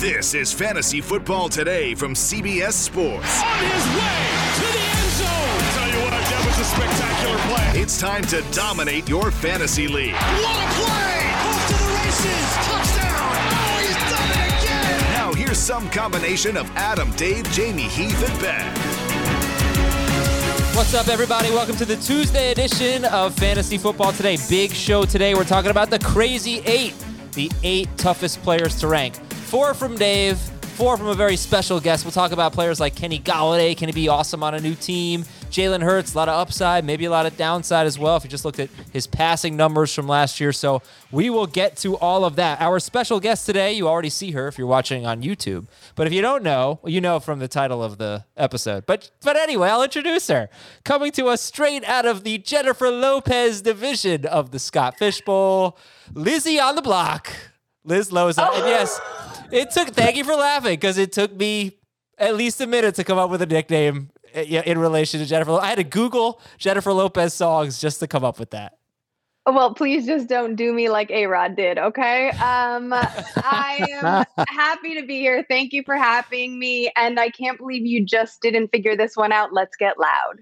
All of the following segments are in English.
This is Fantasy Football Today from CBS Sports. On his way to the end zone. Tell you what, that was a spectacular play. It's time to dominate your fantasy league. What a play! Off to the races. Touchdown. Oh, he's done it again. Now here's some combination of Adam, Dave, Jamie, Heath, and Ben. What's up, everybody? Welcome to the Tuesday edition of Fantasy Football Today. Big show today. We're talking about the crazy eight, the eight toughest players to rank. Four from Dave, four from a very special guest. We'll talk about players like Kenny Golladay. Can he be awesome on a new team? Jalen Hurts, a lot of upside, maybe a lot of downside as well if you just looked at his passing numbers from last year. So we will get to all of that. Our special guest today, you already see her if you're watching on YouTube. But if you don't know, you know from the title of the episode. But but anyway, I'll introduce her. Coming to us straight out of the Jennifer Lopez division of the Scott Fishbowl, Lizzie on the block. Liz Loza. And oh. yes, it took thank you for laughing because it took me at least a minute to come up with a nickname uh, in relation to Jennifer. Lo- I had to Google Jennifer Lopez songs just to come up with that. Well, please just don't do me like A Rod did, okay? Um, I am happy to be here. Thank you for having me. And I can't believe you just didn't figure this one out. Let's get loud.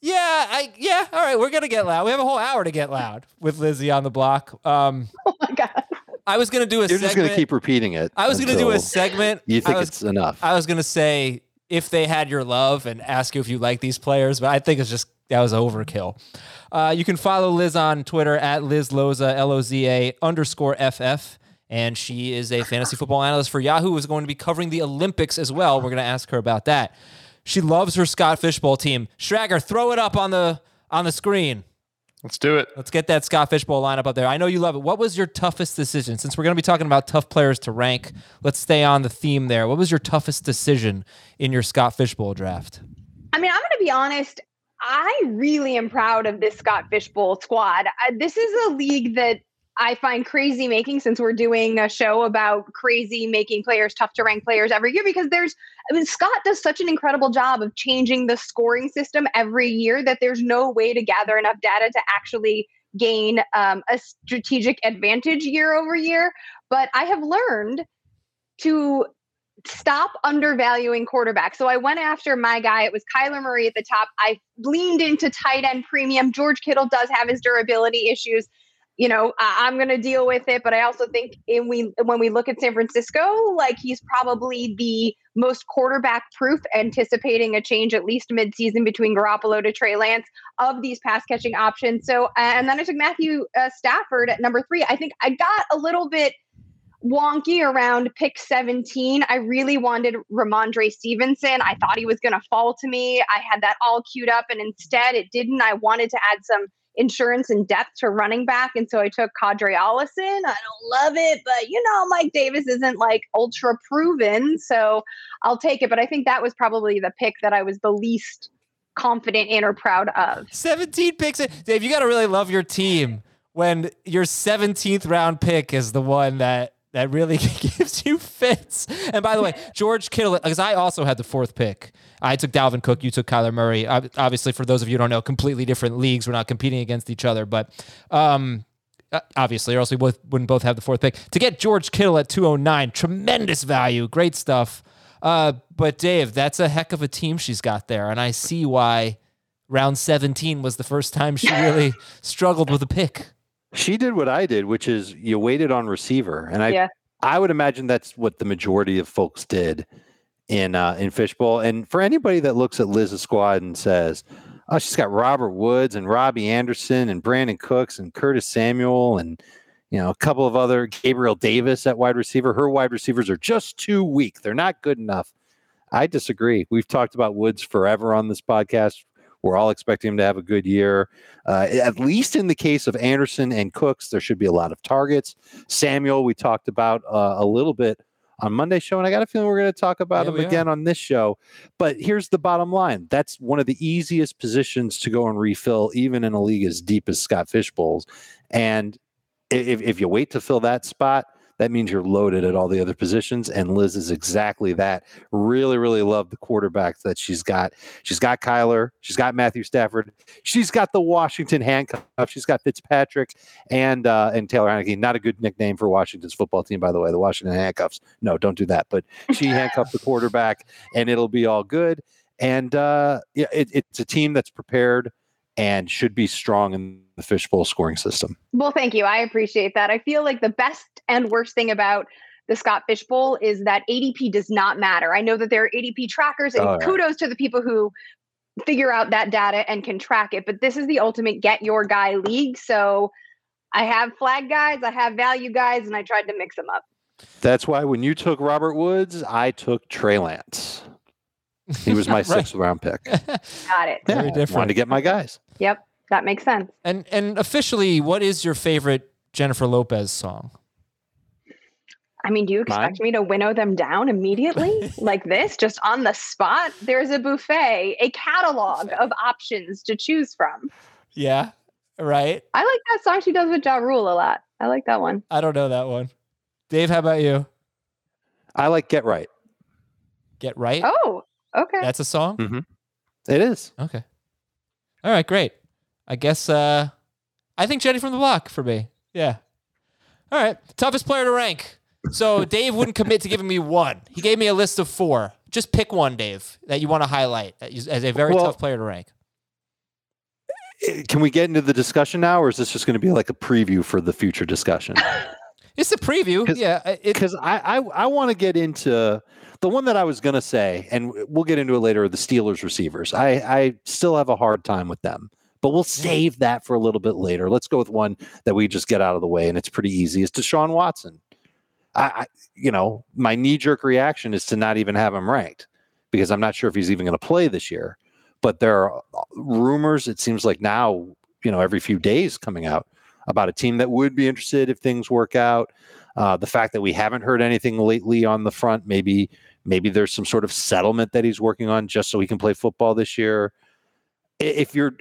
Yeah, I yeah. All right, we're gonna get loud. We have a whole hour to get loud with Lizzie on the block. Um, Oh my God. I was gonna do a You're segment. just going to keep repeating it. I was gonna do a segment. You think was, it's enough? I was gonna say if they had your love and ask you if you like these players, but I think it's just that was overkill. Uh, you can follow Liz on Twitter at Liz Loza L O Z A underscore FF. And she is a fantasy football analyst for Yahoo, who is going to be covering the Olympics as well. We're going to ask her about that. She loves her Scott Fishbowl team. Schrager, throw it up on the on the screen. Let's do it. Let's get that Scott Fishbowl lineup up there. I know you love it. What was your toughest decision? Since we're going to be talking about tough players to rank, let's stay on the theme there. What was your toughest decision in your Scott Fishbowl draft? I mean, I'm going to be honest. I really am proud of this Scott Fishbowl squad. I, this is a league that I find crazy making since we're doing a show about crazy making players tough to rank players every year because there's I mean Scott does such an incredible job of changing the scoring system every year that there's no way to gather enough data to actually gain um, a strategic advantage year over year. But I have learned to stop undervaluing quarterbacks. So I went after my guy. It was Kyler Murray at the top. I leaned into tight end premium. George Kittle does have his durability issues. You know, I- I'm going to deal with it, but I also think in we when we look at San Francisco, like he's probably the most quarterback proof, anticipating a change at least midseason between Garoppolo to Trey Lance of these pass catching options. So, and then I took Matthew uh, Stafford at number three. I think I got a little bit wonky around pick 17. I really wanted Rhamondre Stevenson. I thought he was going to fall to me. I had that all queued up, and instead it didn't. I wanted to add some insurance and depth to running back, and so I took Qadree Ollison. I don't love it, but you know, Mike Davis isn't like ultra proven, so I'll take it. But I think that was probably the pick that I was the least confident in or proud of. 17 picks. Dave, you got to really love your team when your 17th round pick is the one that that really gives you fits. And by the way, George Kittle, because I also had the fourth pick. I took Dalvin Cook, you took Kyler Murray. Obviously, for those of you who don't know, completely different leagues. We're not competing against each other, but um, uh, obviously, or else we both, wouldn't both have the fourth pick. To get George Kittle at 209, tremendous value, great stuff. Uh, but Dave, that's a heck of a team she's got there, and I see why round 17 was the first time she really struggled with a pick. She did what I did, which is you waited on receiver, and I Yeah. I would imagine that's what the majority of folks did in uh, in fishbowl. And for anybody that looks at Liz's squad and says, "Oh, she's got Robert Woods and Robbie Anderson and Brandin Cooks and Curtis Samuel and you know a couple of other Gabriel Davis at wide receiver," her wide receivers are just too weak. They're not good enough. I disagree. We've talked about Woods forever on this podcast. We're all expecting him to have a good year. Uh, at least in the case of Anderson and Cooks, there should be a lot of targets. Samuel, we talked about uh, a little bit on Monday show, and I got a feeling we're going to talk about Yeah, him again on this show. But here's the bottom line: that's one of the easiest positions to go and refill, even in a league as deep as Scott Fishbowl's. And if, if you wait to fill that spot, that means you're loaded at all the other positions. And Liz is exactly that. Really, really love the quarterbacks that she's got. She's got Kyler. She's got Matthew Stafford. She's got the Washington handcuff. She's got Fitzpatrick and uh, and Taylor Heinicke. Not a good nickname for Washington's football team, by the way. The Washington handcuffs. No, don't do that. But she handcuffed the quarterback, and it'll be all good. And uh, yeah, it, it's a team that's prepared and should be strong in the fishbowl scoring system. Well, thank you. I appreciate that. I feel like the best and worst thing about the Scott Fishbowl is that ADP does not matter. I know that there are ADP trackers, and Oh, yeah. kudos to the people who figure out that data and can track it. But this is the ultimate get your guy league. So I have flag guys, I have value guys, and I tried to mix them up. That's why when you took Robert Woods, I took Trey Lance. He was my Right. sixth round pick. Got it. Very Yeah, different. Wanted to get my guys. Yep, that makes sense. And and officially, what is your favorite Jennifer Lopez song? I mean, do you expect me to winnow them down immediately like this, just on the spot? There's a buffet, a catalog of options to choose from. Yeah, right. I like that song she does with Ja Rule a lot. I like that one. I don't know that one. Dave, how about you? I like Get Right. Get right. Oh, okay. That's a song. Mm. It is. Okay. All right, great. I guess uh I think Jenny from the block for me. Yeah. All right. Toughest player to rank. So Dave wouldn't commit to giving me one. He gave me a list of four. Just pick one, Dave, that you want to highlight as as a very Well- tough player to rank. Eh, Can we get into the discussion now, or is this just going to be like a preview for the future discussion? It's a preview. 'Cause- Yeah. Because I, I, I want to get into the one that I was going to say, and we'll get into it later. The Steelers receivers. I, I still have a hard time with them, but we'll save that for a little bit later. Let's go with one that we just get out of the way, and it's pretty easy. It's Deshaun Watson. I, I you know, my knee jerk reaction is to not even have him ranked because I'm not sure if he's even going to play this year. But there are uh, rumors. It seems like now, you know, every few days coming out about a team that would be interested if things work out. Uh, the fact that we haven't heard anything lately on the front, maybe maybe there's some sort of settlement that he's working on just so he can play football this year. If you're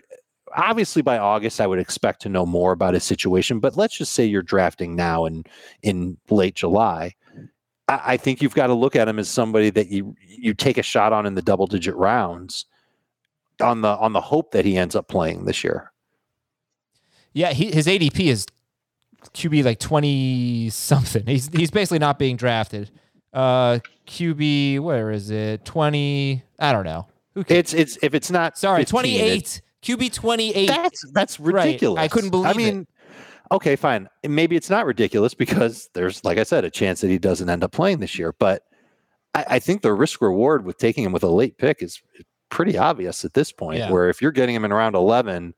obviously by August, I would expect to know more about his situation. But let's just say you're drafting now in in late July. I, I think you've got to look at him as somebody that you you take a shot on in the double digit rounds on the on the hope that he ends up playing this year. yeah, he, his ADP is QB like 20 something. He's he's basically not being drafted. Uh QB, where is it? 20, I don't know. Who cares? It's it's if it's not Sorry, 15, it- 28. QB 28. That's that's Right. ridiculous. I couldn't believe I it. mean, okay, fine. Maybe it's not ridiculous because there's, like I said, a chance that he doesn't end up playing this year. But I, I think the risk reward with taking him with a late pick is pretty obvious at this point. Yeah. Where if you're getting him in round eleven,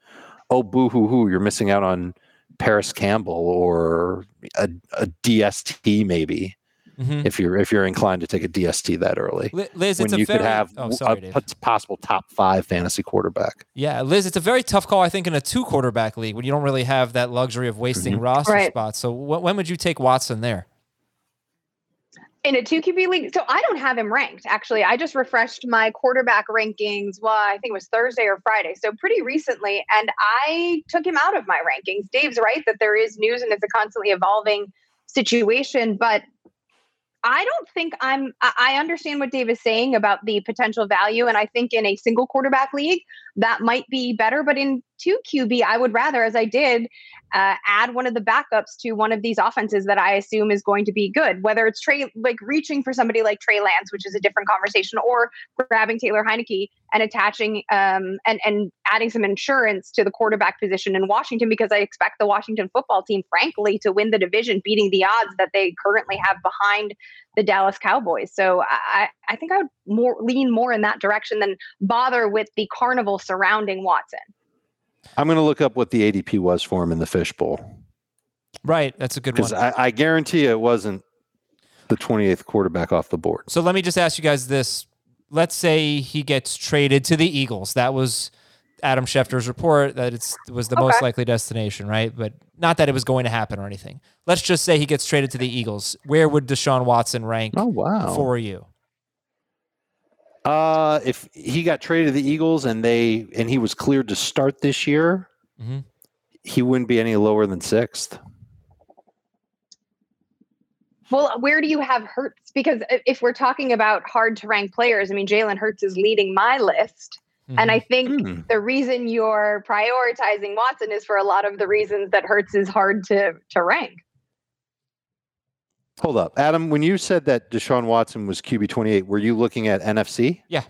oh boo hoo hoo, you're missing out on Parris Campbell or a, a DST maybe Mhm. if you're if you're inclined to take a DST that early. Liz, when it's a you very, could have oh, sorry, a Dave. possible top five fantasy quarterback. Yeah, Liz, it's a very tough call, I think, in a two quarterback league when you don't really have that luxury of wasting Mm-hmm. roster Right. spots. So wh- when would you take Watson there? in a two QB league. So I don't have him ranked. Actually, I just refreshed my quarterback rankings. Well, I think it was Thursday or Friday, so pretty recently, and I took him out of my rankings. Dave's right that there is news and it's a constantly evolving situation, but I don't think I'm. I understand what Dave is saying about the potential value, and I think in a single quarterback league, that might be better. But in two QB, I would rather, as I did, uh, add one of the backups to one of these offenses that I assume is going to be good. Whether it's Trey, like reaching for somebody like Trey Lance, which is a different conversation, or grabbing Taylor Heinicke and attaching um, and and adding some insurance to the quarterback position in Washington, because I expect the Washington football team, frankly, to win the division, beating the odds that they currently have behind the Dallas Cowboys. So I, I think I would more lean more in that direction than bother with the carnival surrounding Watson. I'm going to look up what the ADP was for him in the fishbowl Right. That's a good because one. I, I guarantee it wasn't the 28th quarterback off the board. So let me just ask you guys this. Let's say he gets traded to the Eagles. That was Adam Schefter's report that it's, it was the most likely destination, right? But not that it was going to happen or anything. Let's just say he gets traded to the Eagles. Where would Deshaun Watson rank Oh wow! for you? Uh, if he got traded to the Eagles and they and he was cleared to start this year, Mhm. he wouldn't be any lower than sixth. Well, where do you have Hurts? Because if we're talking about hard to rank players, I mean, Jalen Hurts is leading my list. And I think Hmm. the reason you're prioritizing Watson is for a lot of the reasons that Hurts is hard to, to rank. Hold up, Adam. When you said that Deshaun Watson was QB 28, were you looking at NFFC? Yeah.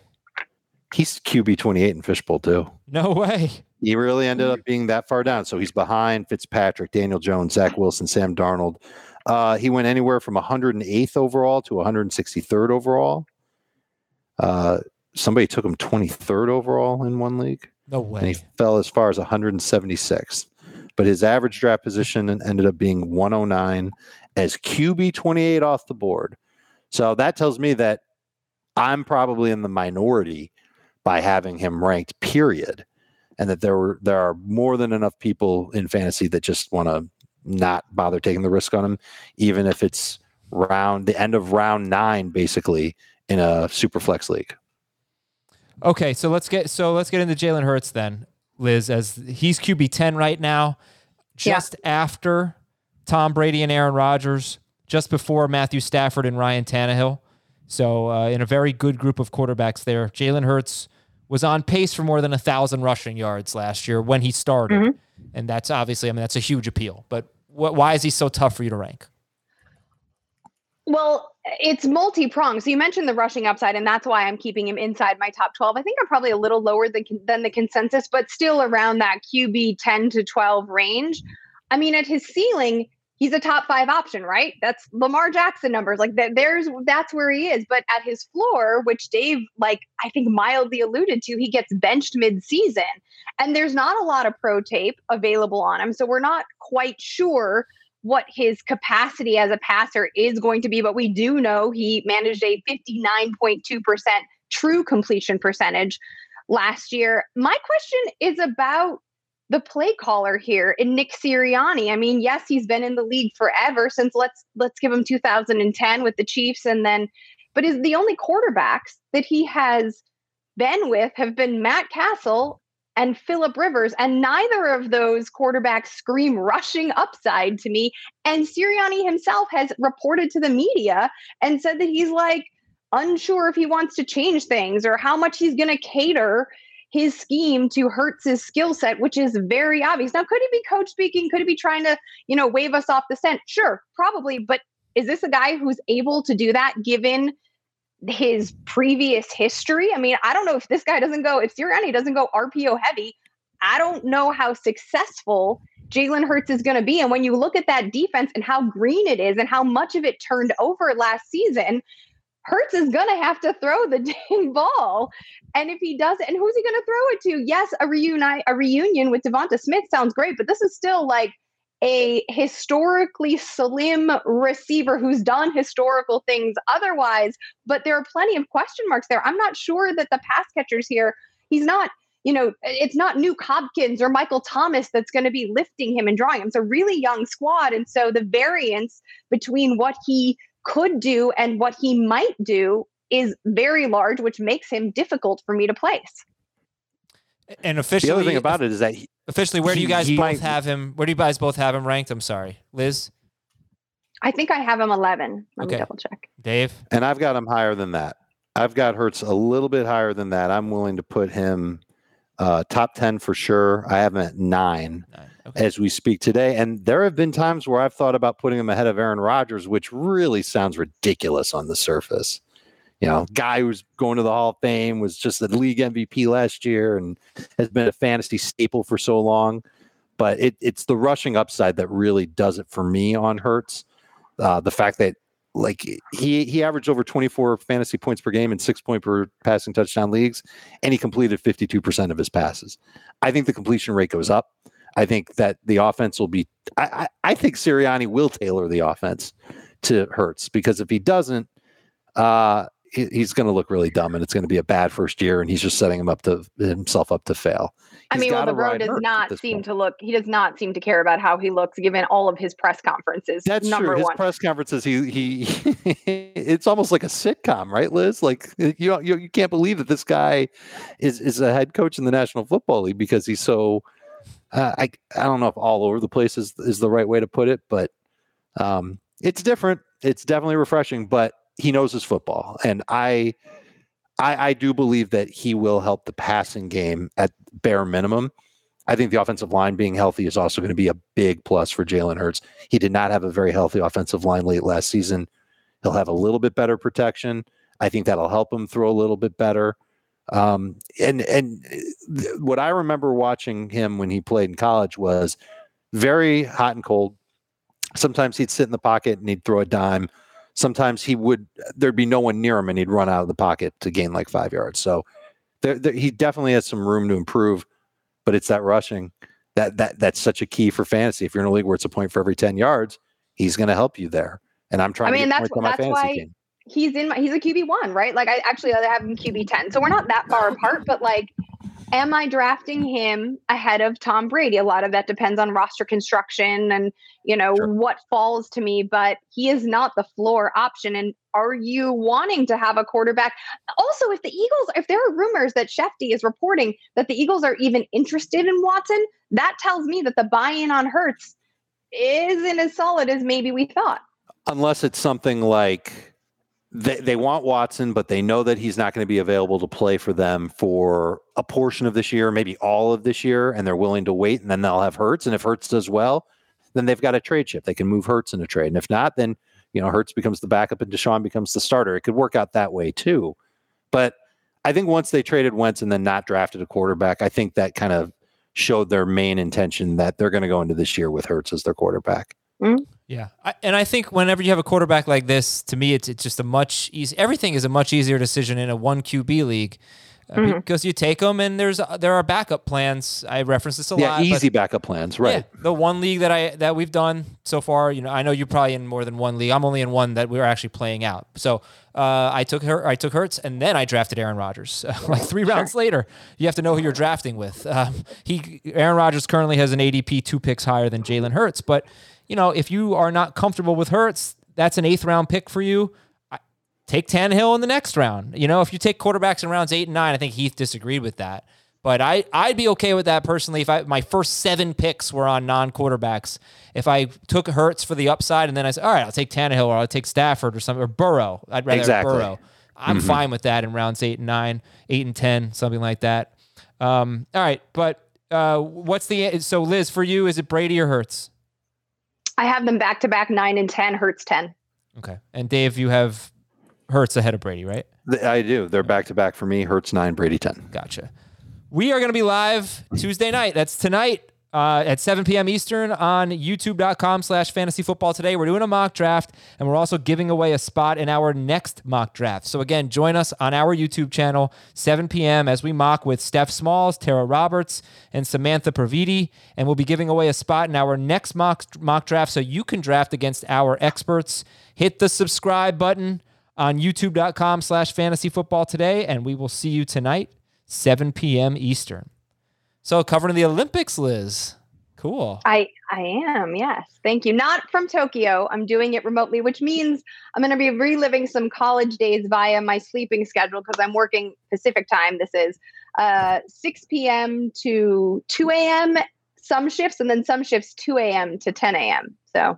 He's QB 28 in fishbowl too. No way. He really ended up being that far down. So he's behind Fitzpatrick, Daniel Jones, Zach Wilson, Sam Darnold. Uh, he went anywhere from 108th overall to 163rd overall. Uh, somebody took him 23rd overall in one league, No and he fell as far as 176th. But his average draft position ended up being 109 as QB 28 off the board. So that tells me that I'm probably in the minority by having him ranked, period. And that there were there are more than enough people in fantasy that just want to not bother taking the risk on him, even if it's round the end of round nine, basically in a super flex league. Okay, so let's get so let's get into Jalen Hurts then, Liz, as he's QB ten right now, Yeah. just after Tom Brady and Aaron Rodgers, just before Matthew Stafford and Ryan Tannehill. So uh, in a very good group of quarterbacks there, Jalen Hurts was on pace for more than a thousand rushing yards last year when he started, and that's obviously I mean that's a huge appeal. But wh- why is he so tough for you to rank? Well, it's multi pronged. So you mentioned the rushing upside, and that's why I'm keeping him inside my top 12. I think I'm probably a little lower than, than the consensus, but still around that QB 10 to 12 range. I mean, at his ceiling, he's a top five option, right? That's Lamar Jackson numbers. Like that, there's that's where he is. But at his floor, which Dave, like I think mildly alluded to, he gets benched mid-season. And there's not a lot of pro tape available on him. So we're not quite sure what his capacity as a passer is going to be, but we do know he managed a 59.2% true completion percentage last year. My question is about the play caller here in Nick Sirianni. I mean, yes, he's been in the league forever since let's let's give him 2010 with the Chiefs and then but is the only quarterbacks that he has been with have been Matt Cassel and Philip Rivers, and neither of those quarterbacks scream rushing upside to me. And Sirianni himself has reported to the media and said that he's like unsure if he wants to change things or how much he's going to cater his scheme to Hurts's skill set, which is very obvious. Now, could it be coach speaking? Could it be trying to, you know, wave us off the scent? Sure, probably. But is this a guy who's able to do that given his previous history? I mean, I don't know if this guy doesn't go, if Sirianni doesn't go RPO heavy, I don't know how successful Jalen Hurts is going to be. And when you look at that defense and how green it is and how much of it turned over last season, Hurts is going to have to throw the dang ball. And if he does and who's he going to throw it to? Yes, a reunite a reunion with Devonta Smith sounds great, but this is still like a historically slim receiver who's done historical things otherwise, but there are plenty of question marks there. I'm not sure that the pass catchers here, he's not, you know, it's not Nuke Hopkins or Michael Thomas that's going to be lifting him and drawing him. It's a really young squad. And so the variance between what he could do and what he might do is very large, which makes him difficult for me to place. And officially, The other thing about it is that he, officially, where do you guys both might- have him? Where do you guys both have him ranked? I'm sorry, Liz, I think I have him 11. Let Okay. me double check. Dave. and I've got him higher than that. I've got Hurts a little bit higher than that. I'm willing to put him Uh, top 10 for sure. I have him at nine, Nine. Okay. as we speak today. And there have been times where I've thought about putting him ahead of Aaron Rodgers, which really sounds ridiculous on the surface. You know, guy who's going to the Hall of Fame was just the league MVP last year and has been a fantasy staple for so long. But it, it's the rushing upside that really does it for me on Hurts. Uh, the fact that like he he averaged over 24 fantasy points per game and six point per passing touchdown leagues, and he completed 52% of his passes. I think the completion rate goes up. I think that the offense will be. I, I, I think Sirianni will tailor the offense to Hurts because if he doesn't, uh, he, he's going to look really dumb, and it's going to be a bad first year, and he's just setting him up to himself up to fail. I mean, well, the ride does not seem point. to look. He does not seem to care about how he looks, given all of his press conferences. That's number true. His one. press conferences, he he, it's almost like a sitcom, right, Liz? Like you don't- you you can't believe that this guy is is a head coach in the National Football League because he's so. Uh, I I don't know if all over the place is is the right way to put it, but um, it's different. It's definitely refreshing, but he knows his football, and I. I, I do believe that he will help the passing game at bare minimum. I think the offensive line being healthy is also going to be a big plus for Jalen Hurts. He did not have a very healthy offensive line late last season. He'll have a little bit better protection. I think that'll help him throw a little bit better. Um, and and th- what I remember watching him when he played in college was very hot and cold. Sometimes he'd sit in the pocket and he'd throw a dime. Sometimes he would there'd be no one near him and he'd run out of the pocket to gain like five yards. So there, there, he definitely has some room to improve, but it's that rushing that that that's such a key for fantasy. If you're in a league where it's a point for every ten yards, he's going to help you there. And I'm trying I mean, to get that's that's fantasy why team. he's in my he's a QB one, right? Like I actually I have him QB ten, so we're not that far apart. But like, am I drafting him ahead of Tom Brady? A lot of that depends on roster construction and you know Sure. what falls to me. But he is not the floor option. And are you wanting to have a quarterback? Also, if the Eagles, if there are rumors that Schefty is reporting that the Eagles are even interested in Watson, that tells me that the buy-in on Hurts isn't as solid as maybe we thought. unless it's something like they, they want Watson, but they know that he's not going to be available to play for them for a portion of this year, maybe all of this year, and they're willing to wait, and then they'll have Hurts. And if Hurts does well, then they've got a trade chip. They can move Hurts in a trade. And if not, then you know Hurts becomes the backup and Deshaun becomes the starter. It could work out that way too. But I think once they traded Wentz and then not drafted a quarterback, I think that kind of showed their main intention that they're going to go into this year with Hurts as their quarterback. Mm-hmm. Yeah, I, and I think whenever you have a quarterback like this, to me, it's it's just a much easy. Everything is a much easier decision in a one QB league uh, because you take them and there's uh, there are backup plans. I reference this a Yeah, lot. but- easy backup plans, right? Yeah, the one league that I that we've done so far, you know, I know you're probably in more than one league. I'm only in one that we are actually playing out. So uh, I took her, I took Hurts, and then I drafted Aaron Rodgers. like three rounds later, you have to know who you're drafting with. Um, he Aaron Rodgers currently has an ADP two picks higher than Jalen Hurts, but you know, if you are not comfortable with Hurts, that's an eighth round pick for you. Take Tannehill in the next round. You know, if you take quarterbacks in rounds eight and nine, I think Heath disagreed with that. But I, I'd be okay with that personally if I my first seven picks were on non quarterbacks. If I took Hurts for the upside and then I said, all right, I'll take Tannehill or I'll take Stafford or something or Burrow. I'd rather Exactly. Burrow. I'm fine with that in rounds eight and nine, eight and ten, something like that. Um, all right, but uh, what's the so Liz for you? Is it Brady or Hurts? I have them back to back nine and ten. Hurts ten. Okay, and Dave, you have Hurts ahead of Brady, right? I do. They're back to back for me. Hurts nine, Brady ten. Gotcha. We are going to be live Tuesday night. That's tonight uh, at 7 p.m. Eastern on youtube.com slash fantasy football today. We're doing a mock draft and we're also giving away a spot in our next mock draft. So again, join us on our YouTube channel, 7 p.m. as we mock with Steph Smalls, Tara Roberts, and Samantha Praviti. And we'll be giving away a spot in our next mock, mock draft so you can draft against our experts. Hit the subscribe button on youtube.com slash fantasy football today, and we will see you tonight, 7 p.m. Eastern. So covering the Olympics, Liz. Cool. I I am. Yes. Thank you. Not from Tokyo. I'm doing it remotely, which means I'm going to be reliving some college days via my sleeping schedule because I'm working Pacific time. This is uh, 6 p.m. to 2 a.m. Some shifts, and then some shifts 2 a.m. to 10 a.m. So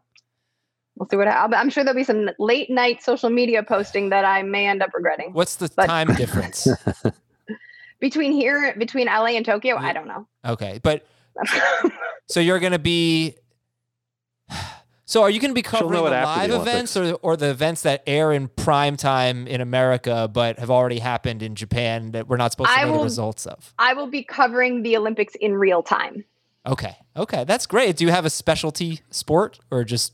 we'll see what I, I'm sure there'll be some late night social media posting that I may end up regretting. What's the But- time difference? between here, between LA and Tokyo, I don't know. Okay, but so you're going to be. So are you going to be covering the live the events or or the events that air in prime time in America but have already happened in Japan that we're not supposed to I know the results of? I will be covering the Olympics in real time. Okay, okay, that's great. Do you have a specialty sport or just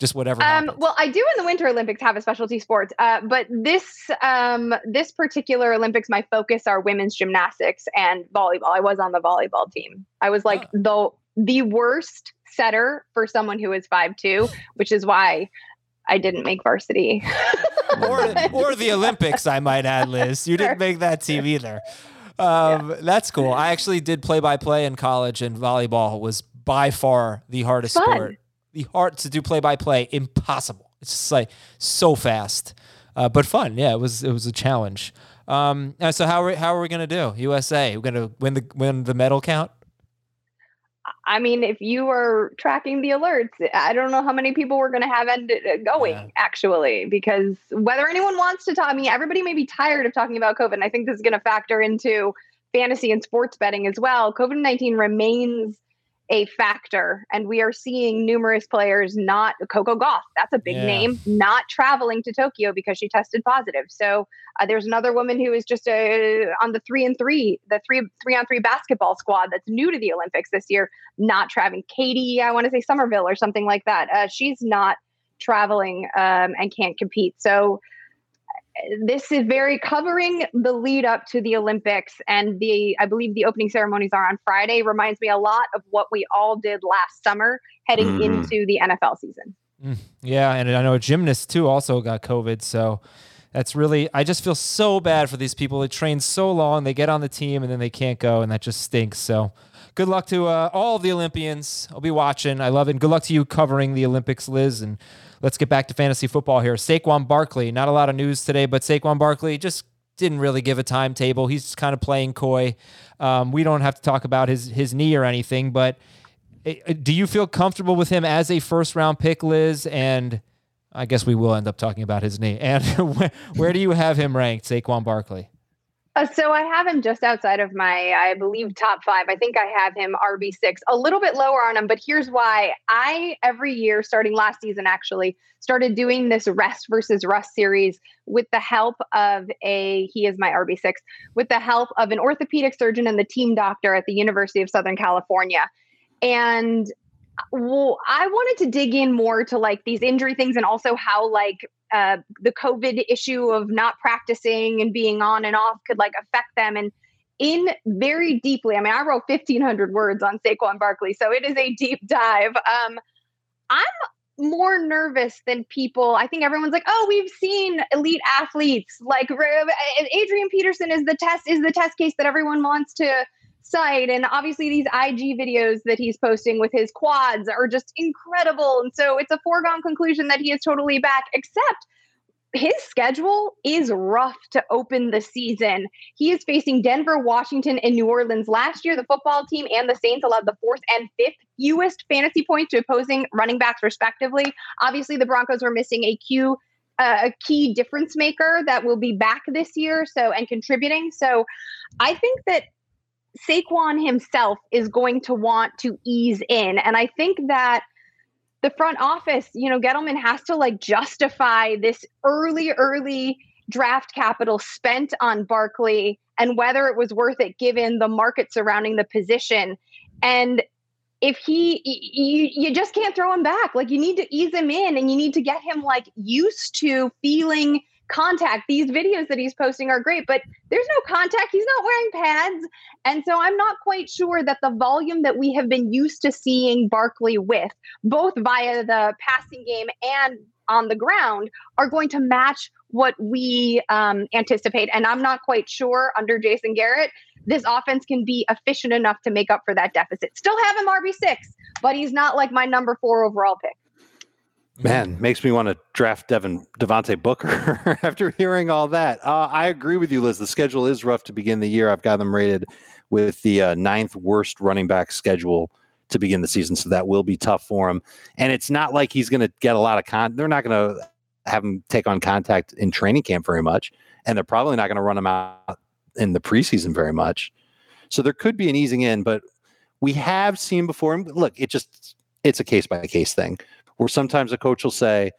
just whatever? Um, well, I do in the Winter Olympics have a specialty sports, uh, but this um, this particular Olympics, my focus are women's gymnastics and volleyball. I was on the volleyball team. I was like the the worst setter for someone who is five two, which is why I didn't make varsity. or, or the Olympics, I might add, Liz. You didn't make that team either. Um, That's cool. I actually did play by play in college, and volleyball was by far the hardest Fun. sport. The hard to do play by play, impossible. It's just like so fast, uh, but fun. Yeah, it was it was a challenge. Um, so how are how are we gonna do? USA, we're gonna win the win the medal count. I mean, if you were tracking the alerts, I don't know how many people were going to have ended uh, going Yeah. actually, because whether anyone wants to talk, I mean, everybody may be tired of talking about COVID. And I think this is going to factor into fantasy and sports betting as well. COVID 19 remains a factor, and we are seeing numerous players not Coco Gauff, that's a big Yeah. name, not traveling to Tokyo because she tested positive. So uh, there's another woman who is just uh, on the three and three, the three three on three basketball squad that's new to the Olympics this year, not traveling. Katie, I want to say Somerville or something like that. Uh, she's not traveling um, and can't compete. So this is very covering the lead up to the Olympics and the I believe the opening ceremonies are on Friday. Reminds me a lot of what we all did last summer heading Mhm. into the NFL season. Yeah, and I know a gymnast too also got COVID. So that's really I just feel so bad for these people. They train so long, they get on the team and then they can't go, and that just stinks. So good luck to uh, all the Olympians. I'll be watching. I love it. And good luck to you covering the Olympics, Liz. And let's get back to fantasy football here. Saquon Barkley. Not a lot of news today, but Saquon Barkley just didn't really give a timetable. He's just kind of playing coy. Um, we don't have to talk about his his knee or anything, but do you feel comfortable with him as a first round pick, Liz? And I guess we will end up talking about his knee. And where, where do you have him ranked, Saquon Barkley? Uh, so I have him just outside of my, I believe, top five. I think I have him RB6, a little bit lower on him, but here's why. I, every year, starting last season, actually, started doing this rest versus rust series with the help of a, he is my RB6, with the help of an orthopedic surgeon and the team doctor at the University of Southern California. And well, I wanted to dig in more to like these injury things and also how like uh, the COVID issue of not practicing and being on and off could like affect them. And in very deeply, I mean, I wrote 1,500 words on Saquon Barkley, so it is a deep dive. Um, I'm more nervous than people. I think everyone's like, oh, we've seen elite athletes like Adrian Peterson is the test is the test case that everyone wants to cite. And obviously, these IG videos that he's posting with his quads are just incredible. And so it's a foregone conclusion that he is totally back, except his schedule is rough to open the season. He is facing Denver, Washington, and New Orleans. Last year, the football team and the Saints allowed the fourth and fifth fewest fantasy points to opposing running backs, respectively. Obviously, the Broncos were missing a Q. Uh, a key difference maker that will be back this year, so and contributing. So, I think that Saquon himself is going to want to ease in. And I think that the front office, you know, Gettleman has to like justify this early, early draft capital spent on Barkley and whether it was worth it given the market surrounding the position. And if he, you, you just can't throw him back. Like you need to ease him in and you need to get him like used to feeling contact. These videos that he's posting are great, but there's no contact. He's not wearing pads. And so I'm not quite sure that the volume that we have been used to seeing Barkley with, both via the passing game and on the ground, are going to match what we um, anticipate. And I'm not quite sure under Jason Garrett, this offense can be efficient enough to make up for that deficit. Still have him RB6, but he's not like my number four overall pick. Man, makes me want to draft Devin Devontae Booker after hearing all that. Uh, I agree with you, Liz. The schedule is rough to begin the year. I've got them rated with the uh, ninth worst running back schedule to begin the season, so that will be tough for him. And it's not like he's going to get a lot of con. They're not going to have him take on contact in training camp very much, and they're probably not going to run him out in the preseason very much. So there could be an easing in, but we have seen before. And look, it just it's a case by case thing where sometimes a coach will say,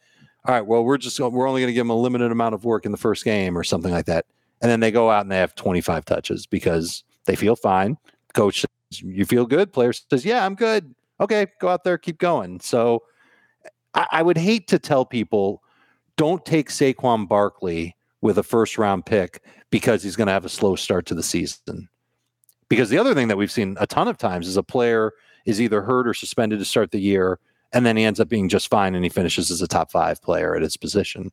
"All right, well, we're just we're only going to give them a limited amount of work in the first game or something like that," and then they go out and they have 25 touches because they feel fine. Coach says, "You feel good." Player says, "Yeah, I'm good." Okay, go out there, keep going. So I, I would hate to tell people, don't take Saquon Barkley with a first round pick because he's going to have a slow start to the season. Because the other thing that we've seen a ton of times is a player is either hurt or suspended to start the year, and then he ends up being just fine and he finishes as a top five player at his position.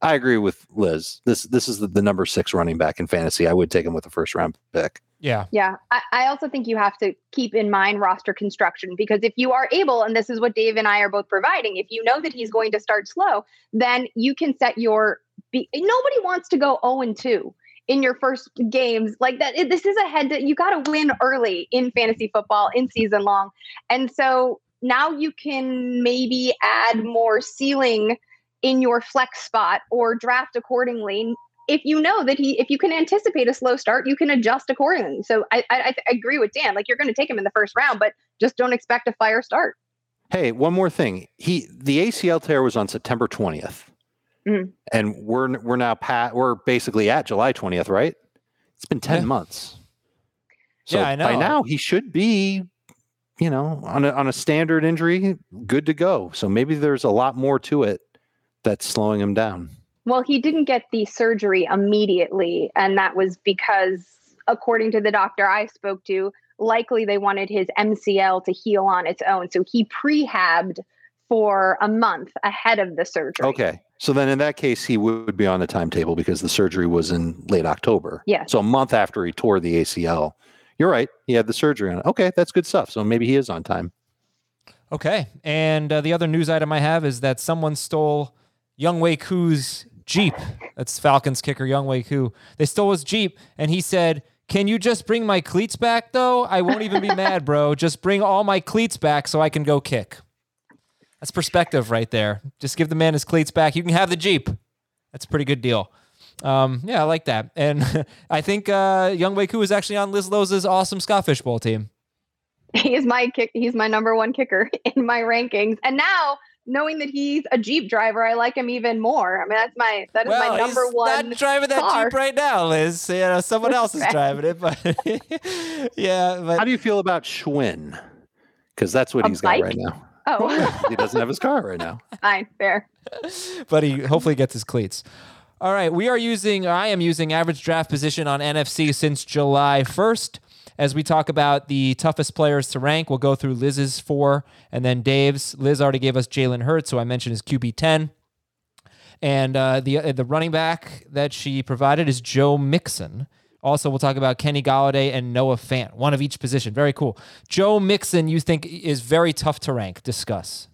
I agree with Liz. This this is the, the number six running back in fantasy. I would take him with a first round pick. Yeah. Yeah. I, I also think you have to keep in mind roster construction because if you are able, and this is what Dave and I are both providing, if you know that he's going to start slow, then you can set your. Be, nobody wants to go 0 and 2 in your first games like that. It, this is a head that you got to win early in fantasy football in season long. And so now you can maybe add more ceiling in your flex spot or draft accordingly. If you know that he if you can anticipate a slow start you can adjust accordingly. So i i, I agree with dan. Like you're going to take him in the first round but just don't expect a fire start. Hey one more thing. He the acl tear was on september 20th mm-hmm. and we're we're now pat we're basically at july 20th right? It's been 10 yeah. months. So yeah, I know. by now he should be you know on a, on a standard injury good to go so maybe there's a lot more to it that's slowing him down well, he didn't get the surgery immediately. And that was because, according to the doctor I spoke to, likely they wanted his MCL to heal on its own. So he prehabbed for a month ahead of the surgery. Okay. So then in that case, he would be on the timetable because the surgery was in late October. Yeah. So a month after he tore the ACL. You're right. He had the surgery on it. Okay. That's good stuff. So maybe he is on time. Okay. And uh, the other news item I have is that someone stole Younghoe Koo's Jeep. That's Falcons kicker Younghoe Koo. They stole his Jeep, and he said, Can you just bring my cleats back, though? I won't even be mad, bro. Just bring all my cleats back so I can go kick. That's perspective right there. Just give the man his cleats back. You can have the Jeep. That's a pretty good deal. Um, yeah, I like that. And I think uh, Younghoe Koo is actually on Liz Loza's awesome Scott Fish Bowl team. He's my kick. He's my number one kicker in my rankings. And now knowing that he's a Jeep driver, I like him even more. I mean, that's my that is well, my number one. Not driving that car. Jeep right now, Liz. You know, someone else is driving it, but yeah. But how do you feel about Schwinn? Because that's what a he's bike? got right now. Oh, he doesn't have his car right now. Fine, fair. but he hopefully gets his cleats. All right, we are using. I am using average draft position on NFFC since July first as we talk about the toughest players to rank, we'll go through Liz's four and then Dave's. Liz already gave us Jalen Hurts, so I mentioned his QB 10. And uh, the uh, the running back that she provided is Joe Mixon. Also, we'll talk about Kenny Golladay and Noah Fant, one of each position. Very cool. Joe Mixon, you think is very tough to rank. Discuss.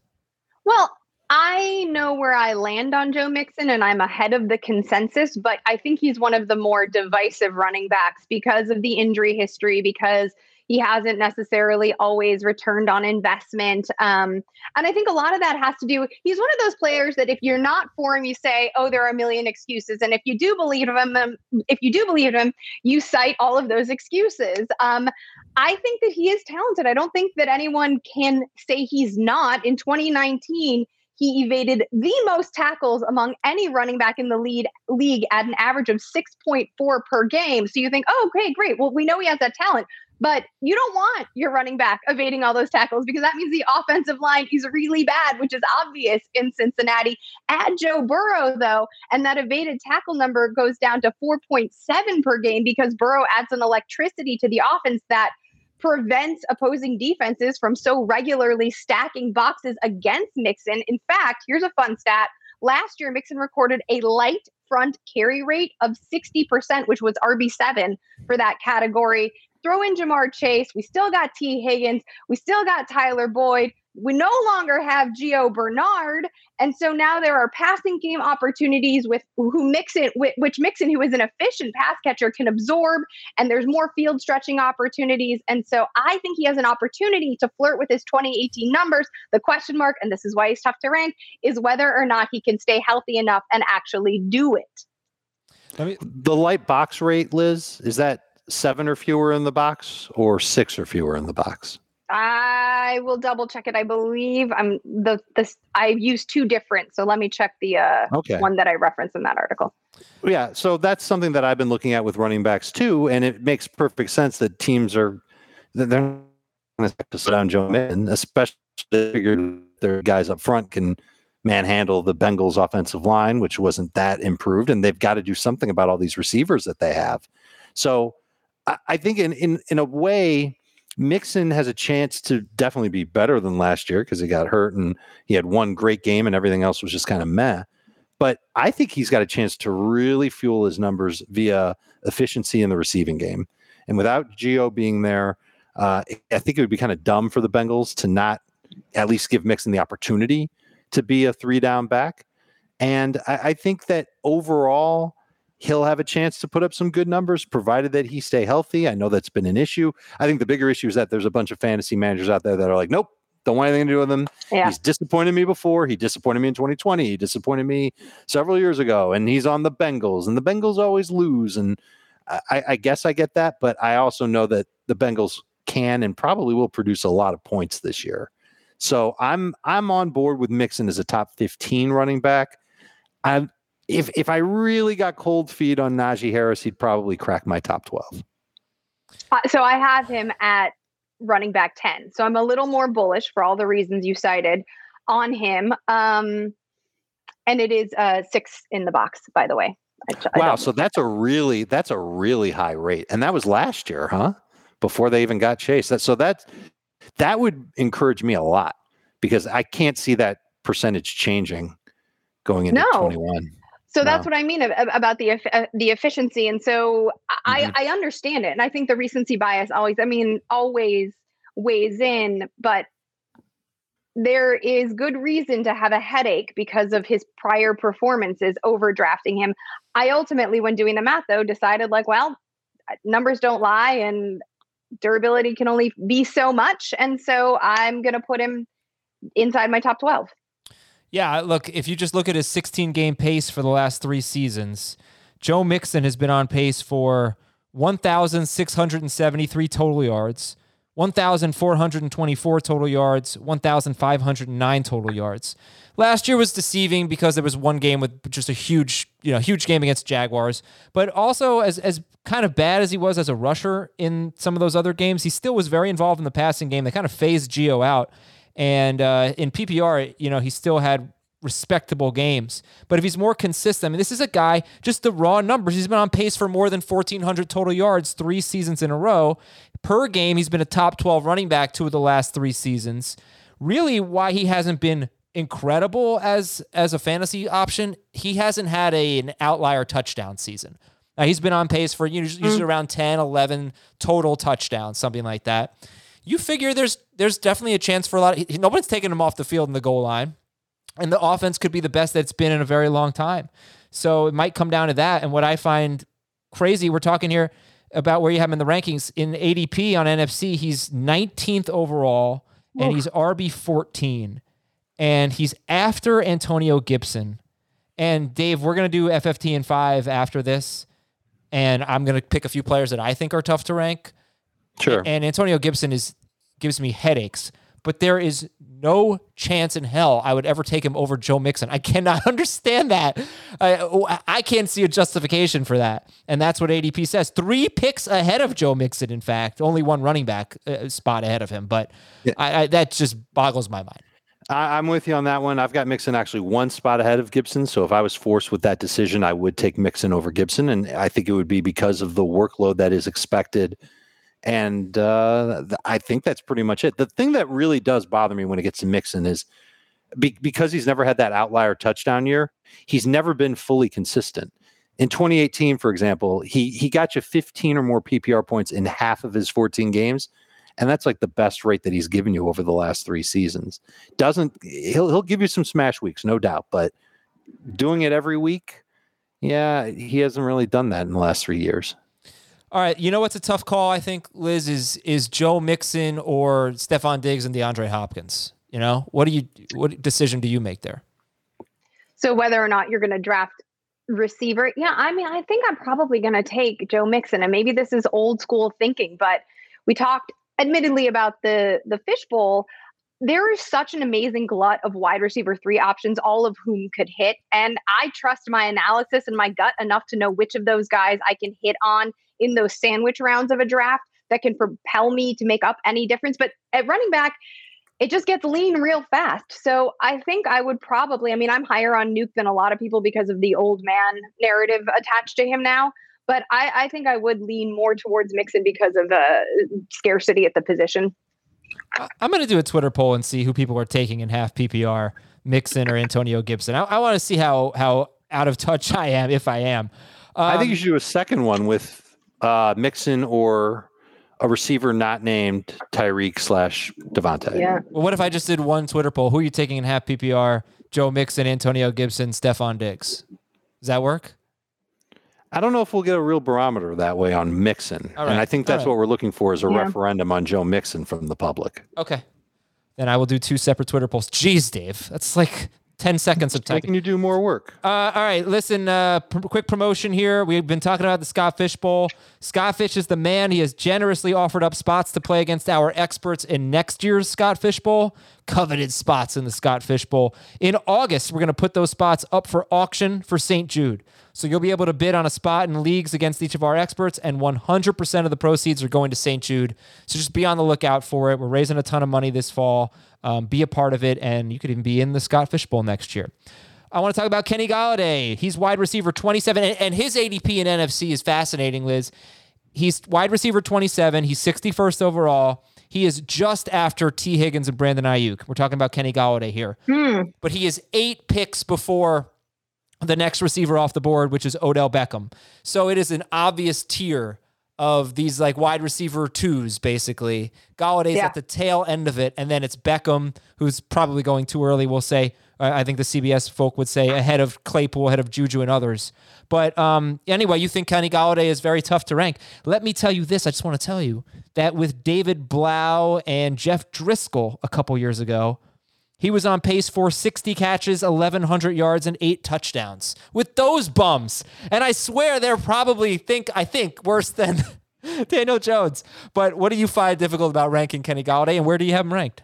Well, I know where I land on Joe Mixon and I'm ahead of the consensus, but I think he's one of the more divisive running backs because of the injury history, because he hasn't necessarily always returned on investment. Um, and I think a lot of that has to do, he's one of those players that if you're not for him, you say, oh, there are a million excuses. And if you do believe him, um, if you do believe him, you cite all of those excuses. Um, I think that he is talented. I don't think that anyone can say he's not. In 2019, he evaded the most tackles among any running back in the lead league at an average of 6.4 per game. So you think, oh, okay, great. Well, we know he has that talent, but you don't want your running back evading all those tackles because that means the offensive line is really bad, which is obvious in Cincinnati. Add Joe Burrow, though, and that evaded tackle number goes down to 4.7 per game because Burrow adds an electricity to the offense that – prevents opposing defenses from so regularly stacking boxes against Mixon. In fact, here's a fun stat. Last year, Mixon recorded a light front carry rate of 60%, which was RB7 for that category. Throw in Ja'Marr Chase. We still got Tee Higgins. We still got Tyler Boyd we no longer have Gio Bernard, and so now there are passing game opportunities with who Mixon, which Mixon, who is an efficient pass catcher, can absorb, and there's more field stretching opportunities. And so I think he has an opportunity to flirt with his 2018 numbers. The question mark, and this is why he's tough to rank, is whether or not he can stay healthy enough and actually do it. Me, the light box rate, Liz, is that seven or fewer in the box or six or fewer in the box? I will double check it. I believe I'm the this I've used two different. So let me check the uh, okay. one that I referenced in that article. Yeah, so that's something that I've been looking at with running backs too, and it makes perfect sense that teams are they're going to sit down Joe Mixon, especially figure their guys up front can manhandle the Bengals offensive line, which wasn't that improved, and they've got to do something about all these receivers that they have. So I, I think in in in a way Mixon has a chance to definitely be better than last year because he got hurt and he had one great game and everything else was just kind of meh. But I think he's got a chance to really fuel his numbers via efficiency in the receiving game. And without Gio being there, uh, I think it would be kind of dumb for the Bengals to not at least give Mixon the opportunity to be a three down back. And I, I think that overall, he'll have a chance to put up some good numbers provided that he stay healthy. I know that's been an issue. I think the bigger issue is that there's a bunch of fantasy managers out there that are like, nope, don't want anything to do with him. Yeah. He's disappointed me before. He disappointed me in 2020. He disappointed me several years ago. And he's on the Bengals, and the Bengals always lose. And I, I guess I get that, but I also know that the Bengals can and probably will produce a lot of points this year. So I'm I'm on board with Mixon as a top 15 running back. I'm if if I really got cold feet on Najee Harris, he'd probably crack my top 12. Uh, so I have him at running back 10. So I'm a little more bullish for all the reasons you cited on him. Um, and it is uh, six in the box, by the way. I, wow, I so that's a really that's a really high rate, and that was last year, huh? Before they even got Chase. That so that that would encourage me a lot because I can't see that percentage changing going into no. 21. So that's what I mean about the uh, the efficiency, and so I mm-hmm. I understand it, and I think the recency bias always, I mean, always weighs in, but there is good reason to have a headache because of his prior performances overdrafting him. I ultimately, when doing the math, though, decided like, well, numbers don't lie, and durability can only be so much, and so I'm going to put him inside my top twelve. Yeah, look, if you just look at his 16 game pace for the last three seasons, Joe Mixon has been on pace for 1,673 total yards, 1,424 total yards, 1,509 total yards. Last year was deceiving because there was one game with just a huge, you know, huge game against Jaguars. But also, as as kind of bad as he was as a rusher in some of those other games, he still was very involved in the passing game. They kind of phased Gio out. And uh, in PPR, you know, he still had respectable games. But if he's more consistent, I mean, this is a guy, just the raw numbers, he's been on pace for more than 1,400 total yards three seasons in a row. Per game, he's been a top 12 running back two of the last three seasons. Really, why he hasn't been incredible as as a fantasy option, he hasn't had a, an outlier touchdown season. Now, he's been on pace for usually mm. around 10, 11 total touchdowns, something like that you figure there's there's definitely a chance for a lot. Of, nobody's taking him off the field in the goal line, and the offense could be the best that's been in a very long time. So it might come down to that. And what I find crazy, we're talking here about where you have him in the rankings in ADP on NFFC. He's 19th overall, and he's RB 14, and he's after Antonio Gibson. And Dave, we're gonna do FFT in five after this, and I'm gonna pick a few players that I think are tough to rank. Sure. And Antonio Gibson is gives me headaches, but there is no chance in hell I would ever take him over Joe Mixon. I cannot understand that. I, I can't see a justification for that. And that's what ADP says. Three picks ahead of Joe Mixon, in fact. Only one running back uh, spot ahead of him. But yeah. I, I, that just boggles my mind. I, am with you on that one. I've got Mixon actually one spot ahead of Gibson. So if I was forced with that decision, I would take Mixon over Gibson. And I think it would be because of the workload that is expected – and uh, I think that's pretty much it. The thing that really does bother me when it gets to Mixon is be- because he's never had that outlier touchdown year, he's never been fully consistent. In 2018, for example, he he got you 15 or more PPR points in half of his 14 games, and that's like the best rate that he's given you over the last three seasons. Doesn't he'll he'll give you some smash weeks, no doubt, but doing it every week, yeah, he hasn't really done that in the last three years. All right, you know what's a tough call? I think Liz is is Joe Mixon or Stefon Diggs and DeAndre Hopkins. You know, what do you what decision do you make there? So whether or not you're going to draft receiver. Yeah, I mean, I think I'm probably going to take Joe Mixon, and maybe this is old school thinking, but we talked admittedly about the the fishbowl. There is such an amazing glut of wide receiver three options, all of whom could hit. And I trust my analysis and my gut enough to know which of those guys I can hit on in those sandwich rounds of a draft that can propel me to make up any difference. But at running back, it just gets lean real fast. So I think I would probably, I mean, I'm higher on Nuke than a lot of people because of the old man narrative attached to him now. But I, I think I would lean more towards Mixon because of the scarcity at the position. I'm going to do a Twitter poll and see who people are taking in half PPR, Mixon or Antonio Gibson. I, I want to see how how out of touch I am, if I am. Um, I think you um, should do a second one with uh, Mixon or a receiver not named Tyreek slash Davante. Yeah. Well, what if I just did one Twitter poll? Who are you taking in half PPR? Joe Mixon, Antonio Gibson, Stefon Diggs. Does that work? I don't know if we'll get a real barometer that way on Mixon. Right. And I think that's right. what we're looking for is a yeah. referendum on Joe Mixon from the public. Okay. Then I will do two separate Twitter polls. Jeez, Dave. That's like 10 seconds of time. Can you do more work. Uh, all right, listen, uh, pr- quick promotion here. We've been talking about the Scott Fish Bowl. Scott Fish is the man. He has generously offered up spots to play against our experts in next year's Scott Fish Bowl. Coveted spots in the Scott Fish Bowl. In August, we're going to put those spots up for auction for St. Jude. So you'll be able to bid on a spot in leagues against each of our experts, and 100% of the proceeds are going to St. Jude. So just be on the lookout for it. We're raising a ton of money this fall. Um, be a part of it, and you could even be in the Scott Fish Bowl next year. I want to talk about Kenny Golladay. He's wide receiver 27, and his ADP in NFFC is fascinating, Liz. He's wide receiver 27. He's 61st overall. He is just after Tee Higgins and Brandon Aiyuk. We're talking about Kenny Golladay here. Hmm. But he is eight picks before the next receiver off the board, which is Odell Beckham. So it is an obvious tier of these like wide receiver twos, basically. Golladay's yeah. at the tail end of it, and then it's Beckham, who's probably going too early. We'll say, I think the CBS folk would say ahead of Claypool, ahead of Juju, and others. But um, anyway, you think Kenny Golladay is very tough to rank. Let me tell you this. I just want to tell you that with David Blough and Jeff Driskel a couple years ago, he was on pace for 60 catches, 1,100 yards, and eight touchdowns with those bums. And I swear they're probably think I think worse than Daniel Jones. But what do you find difficult about ranking Kenny Golladay, and where do you have him ranked?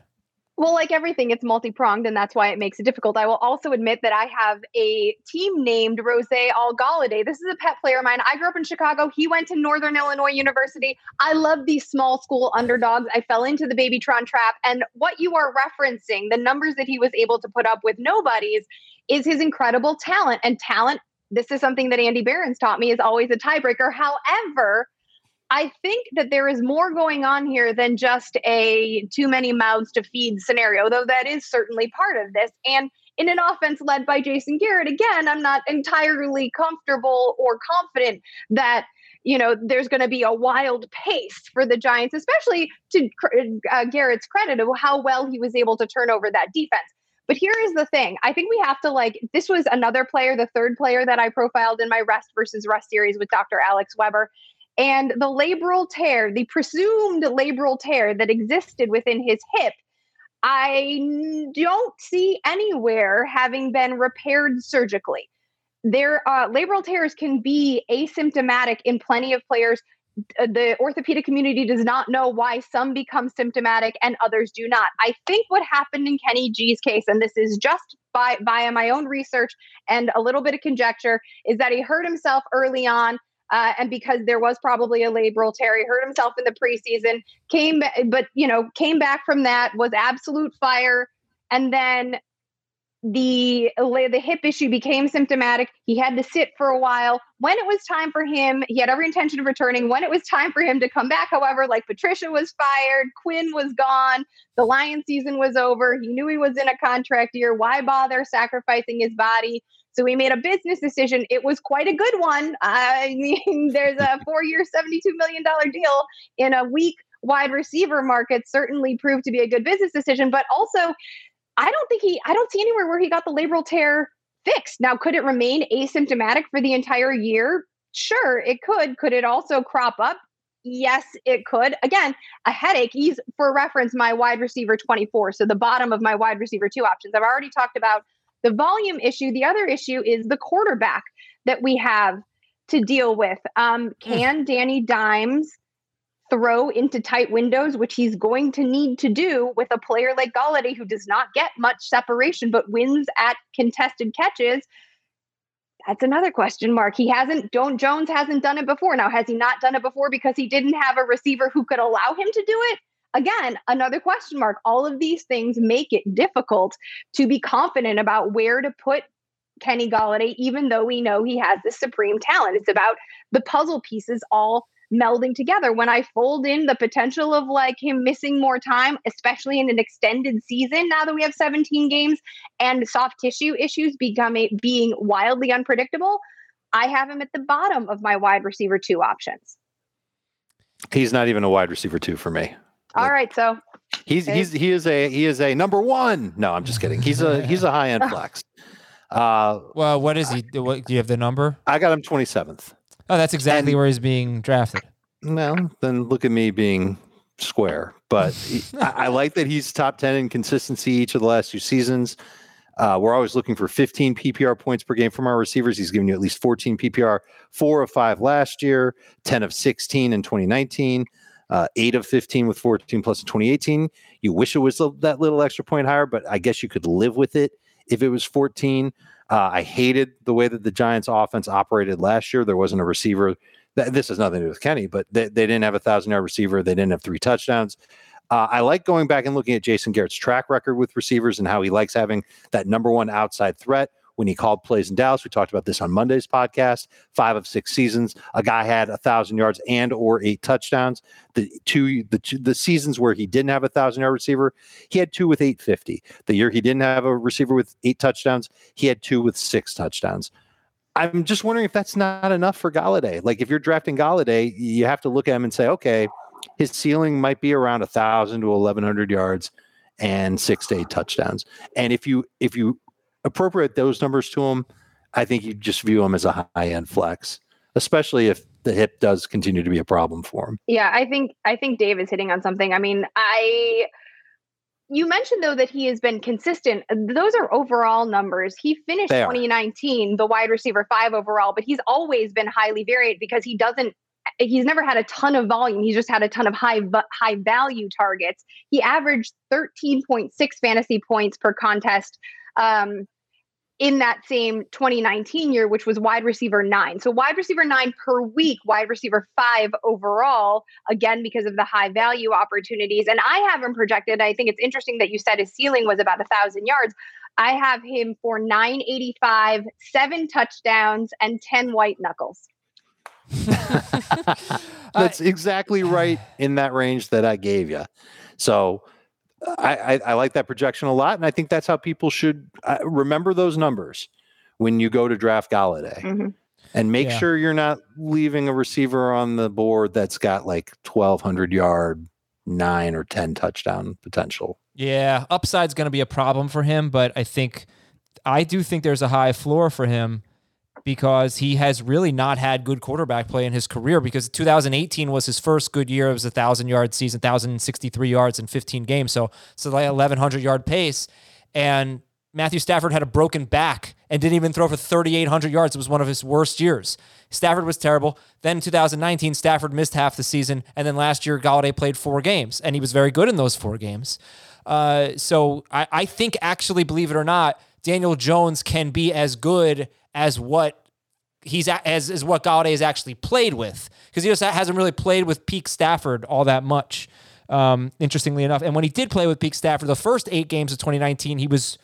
Well, like everything, it's multi pronged, and that's why it makes it difficult. I will also admit that I have a team named Rose All Galladay. This is a pet player of mine. I grew up in Chicago. He went to Northern Illinois University. I love these small school underdogs. I fell into the Babytron trap. And what you are referencing, the numbers that he was able to put up with nobodies, is his incredible talent. And talent, this is something that Andy Behrens taught me, is always a tiebreaker. However, I think that there is more going on here than just a too many mouths to feed scenario, though that is certainly part of this. And in an offense led by Jason Garrett, again, I'm not entirely comfortable or confident that you know there's going to be a wild pace for the Giants, especially to uh, Garrett's credit of how well he was able to turn over that defense. But here is the thing. I think we have to like this was another player, the third player that I profiled in my rest versus rest series with Dr. Alex Weber. And the labral tear, the presumed labral tear that existed within his hip, I don't see anywhere having been repaired surgically. Their uh, labral tears can be asymptomatic in plenty of players. The orthopedic community does not know why some become symptomatic and others do not. I think what happened in Kenny G's case, and this is just by via my own research and a little bit of conjecture, is that he hurt himself early on uh, and because there was probably a labral tear, he hurt himself in the preseason. Came, but you know, came back from that was absolute fire, and then the the hip issue became symptomatic. He had to sit for a while. When it was time for him, he had every intention of returning. When it was time for him to come back, however, like Patricia was fired, Quinn was gone, the Lion season was over. He knew he was in a contract year. Why bother sacrificing his body? So he made a business decision. It was quite a good one. I mean, there's a four year, $72 million deal in a weak wide receiver market, certainly proved to be a good business decision. But also, I don't think he, I don't see anywhere where he got the labral tear fixed. Now, could it remain asymptomatic for the entire year? Sure, it could. Could it also crop up? Yes, it could. Again, a headache. He's, for reference, my wide receiver 24. So the bottom of my wide receiver two options. I've already talked about the volume issue. The other issue is the quarterback. that we have to deal with. Um, can Danny Dimes throw into tight windows, which he's going to need to do with a player like Golladay who does not get much separation but wins at contested catches? That's another question mark. He hasn't, Don't Jones hasn't done it before. Now, has he not done it before because he didn't have a receiver who could allow him to do it? Again, another question mark. All of these things make it difficult to be confident about where to put Kenny Golladay, even though we know he has this supreme talent. It's about the puzzle pieces all melding together. When I fold in the potential of like him missing more time, especially in an extended season, now that we have 17 games and soft tissue issues becoming being wildly unpredictable, I have him at the bottom of my wide receiver two options. He's not even a wide receiver two for me. All right, so he's he's he is a he is a number one. No, I'm just kidding. He's a he's a high end flex. Uh, well, what is he? What, do you have the number? I got him 27th. Oh, that's exactly and, where he's being drafted. Well, then look at me being square. But I, I, like that he's top 10 in consistency each of the last two seasons. Uh, we're always looking for 15 PPR points per game from our receivers. He's given you at least 14 PPR, four of five last year, 10 of 16 in 2019, uh, eight of 15 with 14 plus in 2018. You wish it was that little extra point higher, but I guess you could live with it if it was 14. Uh, I hated the way that the Giants offense operated last year. There wasn't a receiver. Th- this has nothing to do with Kenny, but they, they didn't have a thousand yard receiver. They didn't have three touchdowns. Uh, I like going back and looking at Jason Garrett's track record with receivers and how he likes having that number one outside threat when he called plays in Dallas. We talked about this on Monday's podcast. Five of six seasons, a guy had a thousand yards and or eight touchdowns. The two the two, the seasons where he didn't have a thousand yard receiver, he had two with eight fifty. The year he didn't have a receiver with eight touchdowns, he had two with six touchdowns. I'm just wondering if that's not enough for Golladay. Like if you're drafting Golladay, you have to look at him and say, okay, his ceiling might be around a thousand to eleven hundred yards and six to eight touchdowns. And if you if you appropriate those numbers to him, I think you just view him as a high end flex, especially if the hip does continue to be a problem for him. Yeah, I think I think Dave is hitting on something. I mean, I you mentioned though that he has been consistent. Those are overall numbers. He finished 2019 the wide receiver 5 overall, but he's always been highly varied because he doesn't he's never had a ton of volume. He's just had a ton of high high value targets. He averaged 13.6 fantasy points per contest um, in that same 2019 year, which was wide receiver nine. So wide receiver nine per week, wide receiver five overall, again, because of the high value opportunities. And I have him projected. I think it's interesting that you said his ceiling was about a thousand yards. I have him for 985, seven touchdowns, and 10 white knuckles. That's exactly right in that range that I gave you. So I, I, I, like that projection a lot, and I think that's how people should uh, remember those numbers when you go to draft Golladay, mm-hmm. and make yeah. sure you're not leaving a receiver on the board that's got like 1,200 yard, nine or ten touchdown potential. Yeah, upside's going to be a problem for him, but I think I do think there's a high floor for him because he has really not had good quarterback play in his career because 2018 was his first good year. It was a thousand yard season, 1,063 yards in 15 games. So, so like 1,100 yard pace. And Matthew Stafford had a broken back and didn't even throw for 3,800 yards. It was one of his worst years. Stafford was terrible. Then 2019, Stafford missed half the season. And then last year, Golladay played four games, and he was very good in those four games. Uh, so I, I think, actually, believe it or not, Daniel Jones can be as good as what he's as is what Golladay has actually played with because he just hasn't really played with peak Stafford all that much. Um, interestingly enough, and when he did play with peak Stafford, the first eight games of 2019, he was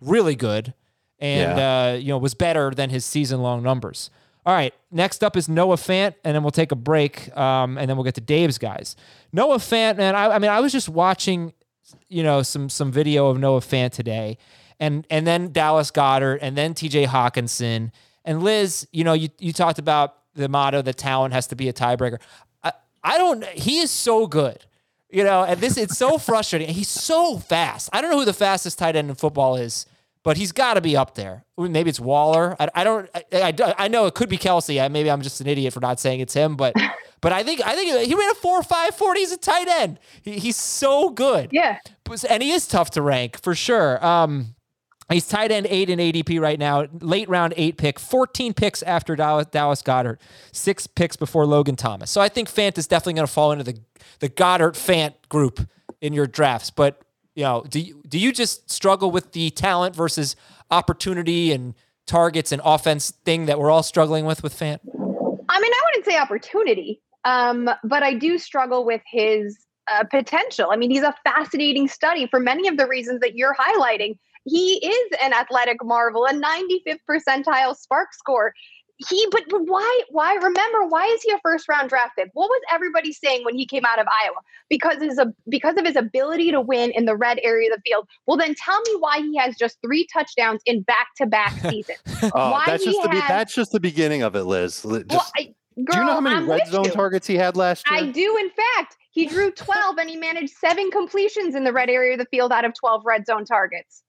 really good and yeah. uh, you know was better than his season long numbers. All right, next up is Noah Fant, and then we'll take a break, um, and then we'll get to Dave's guys. Noah Fant, man, I, I mean, I was just watching, you know, some some video of Noah Fant today, and and then Dallas Goedert, and then T.J. Hockenson, and Liz. You know, you you talked about the motto that talent has to be a tiebreaker. I, I don't. He is so good. You know, and this it's so frustrating. He's so fast. I don't know who the fastest tight end in football is, but he's got to be up there. Maybe it's Waller. I, I don't. I, I, I, know it could be Kelce. maybe I'm just an idiot for not saying it's him, but but I think I think he ran a four five forty. He's a tight end. He, he's so good. Yeah, and he is tough to rank for sure. Um, He's tight end eight in ADP right now, late round eight pick, 14 picks after Dallas, Goedert, six picks before Logan Thomas. So I think Fant is definitely going to fall into the, the Goedert Fant group in your drafts. But, you know, do you, do you just struggle with the talent versus opportunity and targets and offense thing that we're all struggling with with Fant? I mean, I wouldn't say opportunity, um, but I do struggle with his uh, potential. I mean, he's a fascinating study for many of the reasons that you're highlighting he is an athletic marvel, a 95th percentile SPARQ score. He, but, but why? Why? Remember, why is he a first round draft pick? What was everybody saying when he came out of Iowa? Because his because of his ability to win in the red area of the field. Well, then tell me why he has just three touchdowns in back to back seasons. oh, why that's just the has, that's just the beginning of it, Liz. Just, well, I, girl, do you know how many I'm red zone you. targets he had last year? I do, in fact. He drew 12 and he managed seven completions in the red area of the field out of 12 red zone targets.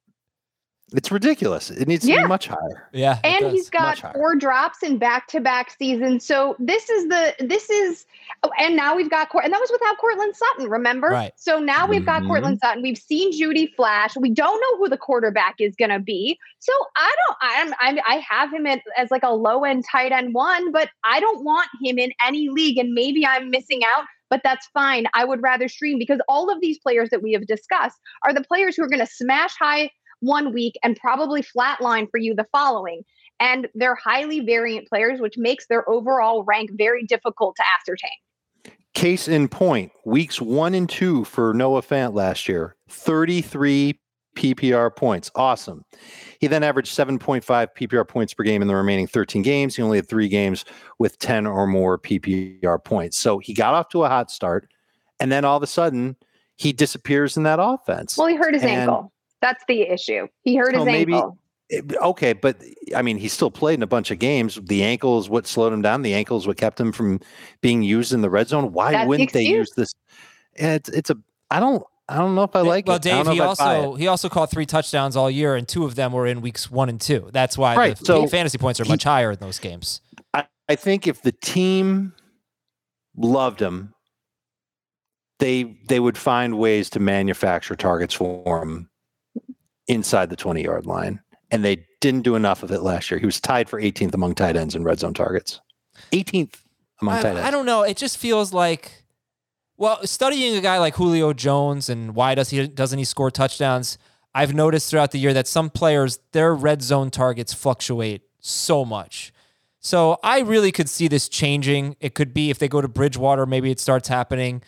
It's ridiculous. It needs to Yeah. be much higher. Yeah. and he's got four drops in back-to-back seasons. So this is the this is, oh, and now we've got Cor- and that was without Courtland Sutton. Remember? Right. So now we've got Mhm. Courtland Sutton. We've seen Jeudy Flash. We don't know who the quarterback is going to be. So I don't. I'm, I'm I have him at, as like a low-end tight end one, but I don't want him in any league. And maybe I'm missing out. But that's fine. I would rather stream because all of these players that we have discussed are the players who are going to smash high one week and probably flatline for you the following. And they're highly variant players, which makes their overall rank very difficult to ascertain. Case in point, weeks one and two for Noah Fant last year, 33 PPR points. Awesome. He then averaged 7.5 PPR points per game in the remaining 13 games. He only had three games with 10 or more PPR points. So he got off to a hot start. And then all of a sudden, he disappears in that offense. Well, he hurt his And- ankle. That's the issue. He hurt his Oh, maybe- ankle. It- okay, but I mean, he still played in a bunch of games. The ankle is what slowed him down. The ankle is what kept him from being used in the red zone. Why That's wouldn't they use this? It's it's a I don't I don't know if I like well, it. I don't Dave, he if I buy also he also caught three touchdowns all year, and two of them were in weeks one and two. That's why Right, the so fantasy points are he- much higher in those games. I, I think if the team loved him, they they would find ways to manufacture targets for him inside the 20 yard line. And they didn't do enough of it last year. He was tied for 18th among tight ends in red zone targets. 18th among tight ends. I, I don't know. It just feels like, well, studying a guy like Julio Jones and why does he doesn't he score touchdowns? I've noticed throughout the year that some players their red zone targets fluctuate so much. So I really could see this changing. It could be if they go to Bridgewater, maybe it starts happening.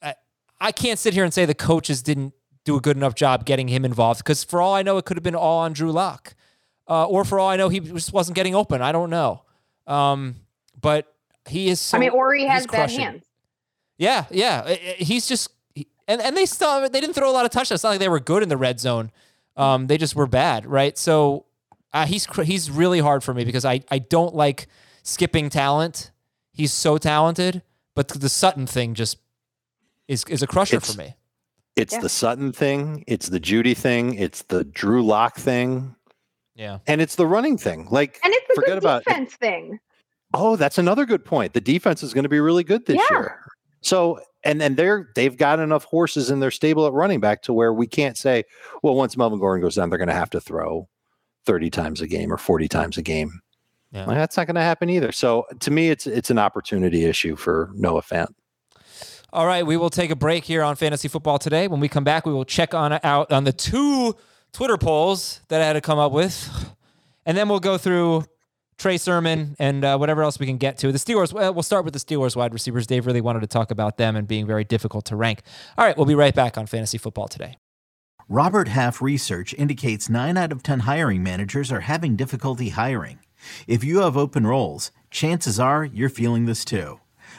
I, I can't sit here and say the coaches didn't do a good enough job getting him involved because for all I know, it could have been all on Drew Lock, uh, or for all I know, he just wasn't getting open. I don't know. Um, but he is. So, I mean, or he has bad crushing. hands. Yeah, yeah. I- I- He's just and and they still they didn't throw a lot of touchdowns. It's not like they were good in the red zone. Um, they just were bad, right? So uh, he's he's really hard for me because I I don't like skipping talent. He's so talented, but the Sutton thing just is is a crusher It's- for me. It's Yeah. the Sutton thing. It's the Jeudy thing. It's the Drew Lock thing. Yeah. And it's the running thing. Like, And it's the forget good about defense thing. Oh, that's another good point. The defense is going to be really good this Yeah. year. So, and and they're they've got enough horses in their stable at running back to where we can't say, well, once Melvin Gordon goes down, they're going to have to throw thirty times a game or forty times a game. Yeah. Like, that's not going to happen either. So, to me, it's it's an opportunity issue for Noah Fant. All right, we will take a break here on Fantasy Football today. When we come back, we will check on out on the two Twitter polls that I had to come up with, and then we'll go through Trey Sermon and uh, whatever else we can get to. The Steelers. Well, we'll start with the Steelers wide receivers. Dave really wanted to talk about them and being very difficult to rank. All right, we'll be right back on Fantasy Football today. Robert Half research indicates 9 out of 10 hiring managers are having difficulty hiring. If you have open roles, chances are you're feeling this too.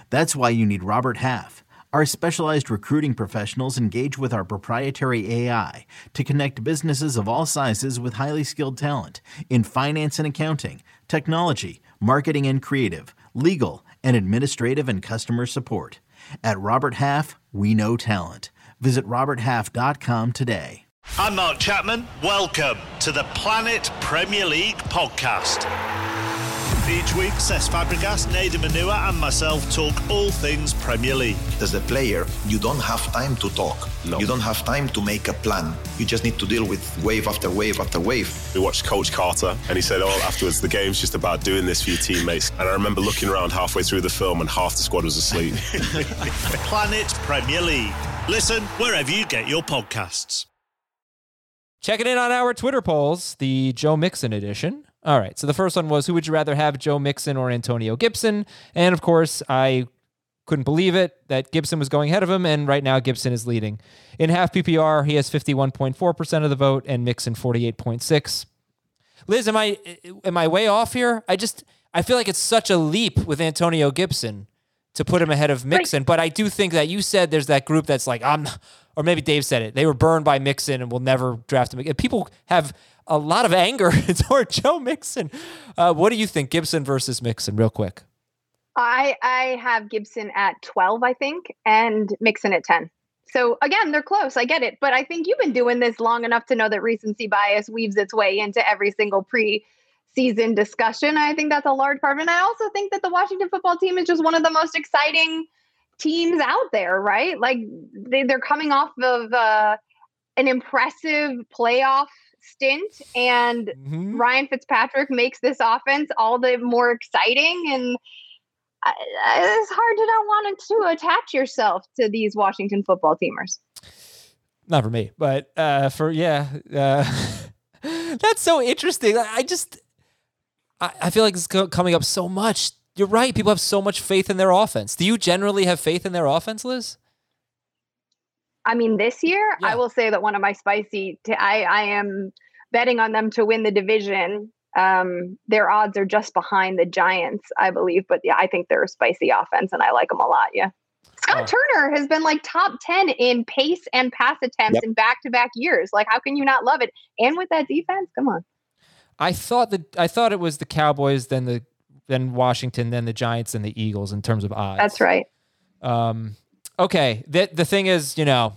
That's why you need Robert Half. Our specialized recruiting professionals engage with our proprietary AI to connect businesses of all sizes with highly skilled talent in finance and accounting, technology, marketing and creative, legal, and administrative and customer support. At Robert Half, we know talent. Visit RobertHalf.com today. I'm Mark Chapman. Welcome to the Planet Premier League podcast. Each week, Cesc Fabregas, Nedum Onuoha, and myself talk all things Premier League. As a player, you don't have time to talk. No. You don't have time to make a plan. You just need to deal with wave after wave after wave. We watched Coach Carter, and he said, "Oh, afterwards, the game's just about doing this for your teammates." And I remember looking around halfway through the film, and half the squad was asleep. Planet Premier League. Listen wherever you get your podcasts. Checking in on our Twitter polls, the Joe Mixon edition. All right. So the first one was who would you rather have, Joe Mixon or Antonio Gibson? And of course, I couldn't believe it that Gibson was going ahead of him, and right now Gibson is leading. In half PPR, he has 51.4% of the vote and Mixon 48.6. Liz, am I am I way off here? I just I feel like it's such a leap with Antonio Gibson to put him ahead of Mixon, right. but I do think that you said there's that group that's like I'm or maybe Dave said it. They were burned by Mixon and will never draft him. People have a lot of anger toward Joe Mixon. Uh, what do you think, Gibson versus Mixon, real quick? I I have Gibson at 12, I think, and Mixon at 10. So again, they're close. I get it, but I think you've been doing this long enough to know that recency bias weaves its way into every single pre-season discussion. I think that's a large part of it. And I also think that the Washington football team is just one of the most exciting teams out there, right? Like they, they're coming off of uh, an impressive playoff stint, and mm-hmm. Ryan Fitzpatrick makes this offense all the more exciting. And it's hard to not want to attach yourself to these Washington football teamers. Not for me, but uh, for yeah, uh, that's so interesting. I just I, I feel like it's coming up so much. You're right. People have so much faith in their offense. Do you generally have faith in their offense, Liz? I mean, this year, yeah. I will say that one of my spicy. T- I I am betting on them to win the division. Um, their odds are just behind the Giants, I believe. But yeah, I think they're a spicy offense, and I like them a lot. Yeah. Scott oh. Turner has been like top 10 in pace and pass attempts yep. in back to back years. Like, how can you not love it? And with that defense, come on. I thought that I thought it was the Cowboys, then the then Washington, then the Giants and the Eagles in terms of odds. That's right. Um, okay. The the thing is, you know,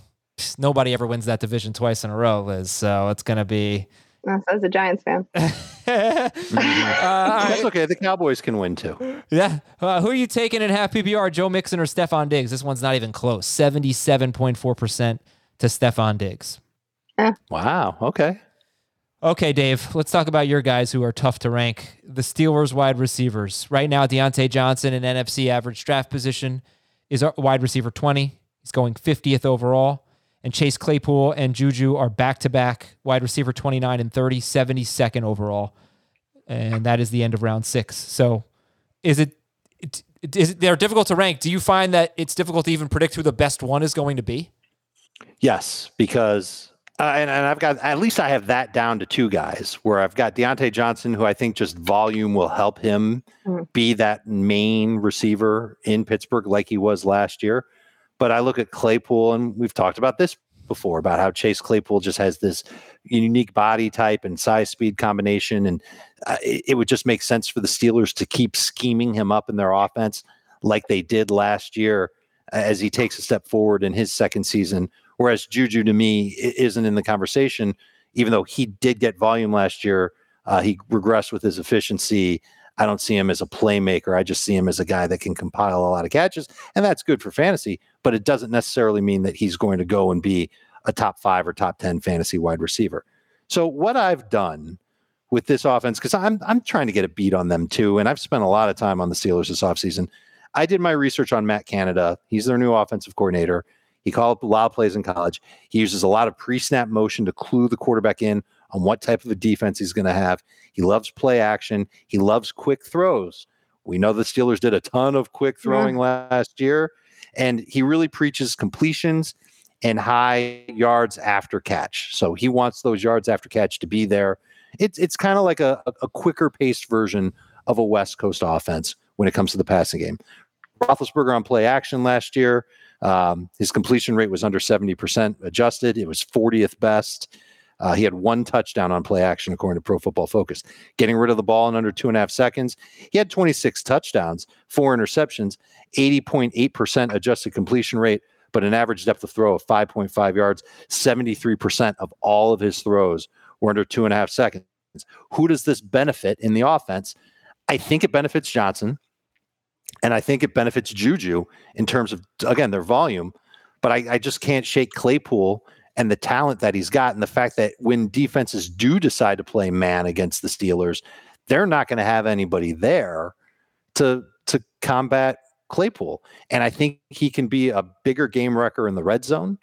nobody ever wins that division twice in a row, Liz. So it's gonna be uh, so a Giants fan. uh, That's okay. The Cowboys can win too. Yeah. Uh, who are you taking in half PPR, Joe Mixon or Stefon Diggs? This one's not even close. 77.4% to Stefon Diggs. Yeah. Wow. Okay. Okay, Dave, let's talk about your guys who are tough to rank. The Steelers wide receivers. Right now, Diontae Johnson in NFFC average draft position is wide receiver 20. He's going 50th overall and Chase Claypool and Juju are back to back wide receiver 29 and 30, 72nd overall. And that is the end of round six. So is it, is it, they're difficult to rank. Do you find that it's difficult to even predict who the best one is going to be? Yes, because uh, and, and I've got at least I have that down to two guys where I've got Diontae Johnson, who I think just volume will help him mm. be that main receiver in Pittsburgh like he was last year. But I look at Claypool, and we've talked about this before about how Chase Claypool just has this unique body type and size speed combination. And uh, it, it, would just make sense for the Steelers to keep scheming him up in their offense like they did last year as he takes a step forward in his second season. Whereas Juju to me isn't in the conversation, even though he did get volume last year. Uh, he regressed with his efficiency I don't see him as a playmaker. I just see him as a guy that can compile a lot of catches, and that's good for fantasy. But it doesn't necessarily mean that he's going to go and be a top five or top ten fantasy wide receiver. So what I've done with this offense, because I'm I'm trying to get a beat on them too, and I've spent a lot of time on the Steelers this offseason. I did my research on Matt Canada. He's their new offensive coordinator. He called a lot of plays in college. He uses a lot of pre-snap motion to clue the quarterback in on what type of a defense he's going to have. He loves play action. He loves quick throws. We know the Steelers did a ton of quick throwing yeah. last year, and he really preaches completions and high yards after catch. So he wants those yards after catch to be there. It's it's kind of like a, a quicker paced version of a West Coast offense when it comes to the passing game. Roethlisberger on play action last year. Um, his completion rate was under 70% adjusted. It was 40th best. Uh, he had one touchdown on play action, according to Pro Football Focus. Getting rid of the ball in under two and a half seconds. He had 26 touchdowns, four interceptions, 80.8% adjusted completion rate, but an average depth of throw of 5.5 yards. 73% of all of his throws were under two and a half seconds. Who does this benefit in the offense? I think it benefits Johnson. And I think it benefits Juju in terms of, again, their volume. But I, I just can't shake Claypool and the talent that he's got and the fact that when defenses do decide to play man against the Steelers, they're not going to have anybody there to to combat Claypool. And I think he can be a bigger game wrecker in the red zone.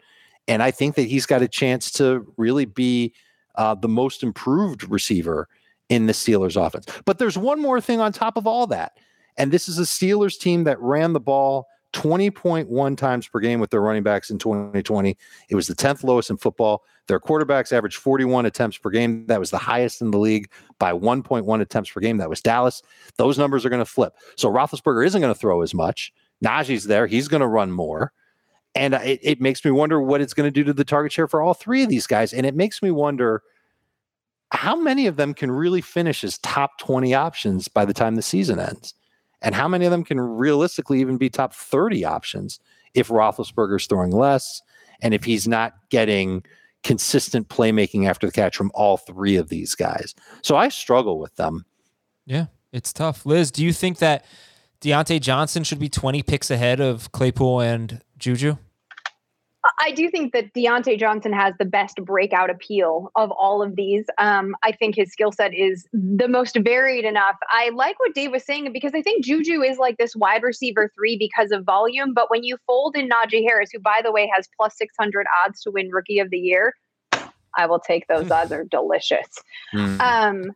And I think that he's got a chance to really be uh, the most improved receiver in the Steelers offense. But there's one more thing on top of all that. And this is a Steelers team that ran the ball 20.1 times per game with their running backs in 2020. It was the 10th lowest in football. Their quarterbacks averaged 41 attempts per game. That was the highest in the league by 1.1 attempts per game. That was Dallas. Those numbers are going to flip. So Roethlisberger isn't going to throw as much. Najee's there. He's going to run more. And it, it makes me wonder what it's going to do to the target share for all three of these guys. And it makes me wonder how many of them can really finish as top 20 options by the time the season ends? And how many of them can realistically even be top 30 options if Roethlisberger's throwing less and if he's not getting consistent playmaking after the catch from all three of these guys? So I struggle with them. Yeah, it's tough. Liz, do you think that Diontae Johnson should be 20 picks ahead of Claypool and Juju? I do think that Diontae Johnson has the best breakout appeal of all of these. Um, I think his skill set is the most varied enough. I like what Dave was saying because I think Juju is like this wide receiver three because of volume. But when you fold in Najee Harris, who, by the way, has plus 600 odds to win rookie of the year, I will take those odds They're delicious. Mm. Um,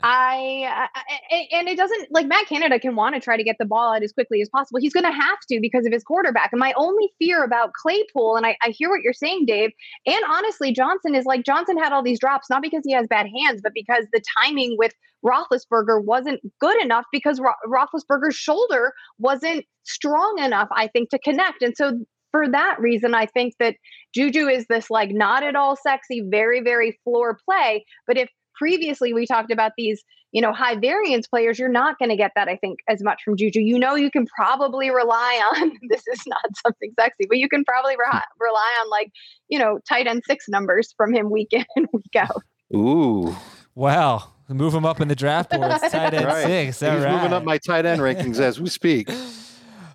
I, I, and it doesn't like Matt Canada can want to try to get the ball out as quickly as possible. He's going to have to because of his quarterback. And my only fear about Claypool, and I, I hear what you're saying, Dave, and honestly, Johnson is like Johnson had all these drops not because he has bad hands, but because the timing with Roethlisberger wasn't good enough because Ro- Roethlisberger's shoulder wasn't strong enough, I think, to connect. And so for that reason, I think that Juju is this like not at all sexy, very, very floor play. But if previously we talked about these, you know, high variance players, you're not going to get that, I think, as much from Juju. You know, you can probably rely on this is not something sexy, but you can probably re- rely on like, you know, tight end six numbers from him week in and week out. Ooh. Wow. Move him up in the draft board. tight end right. six. All He's right. moving up my tight end rankings as we speak.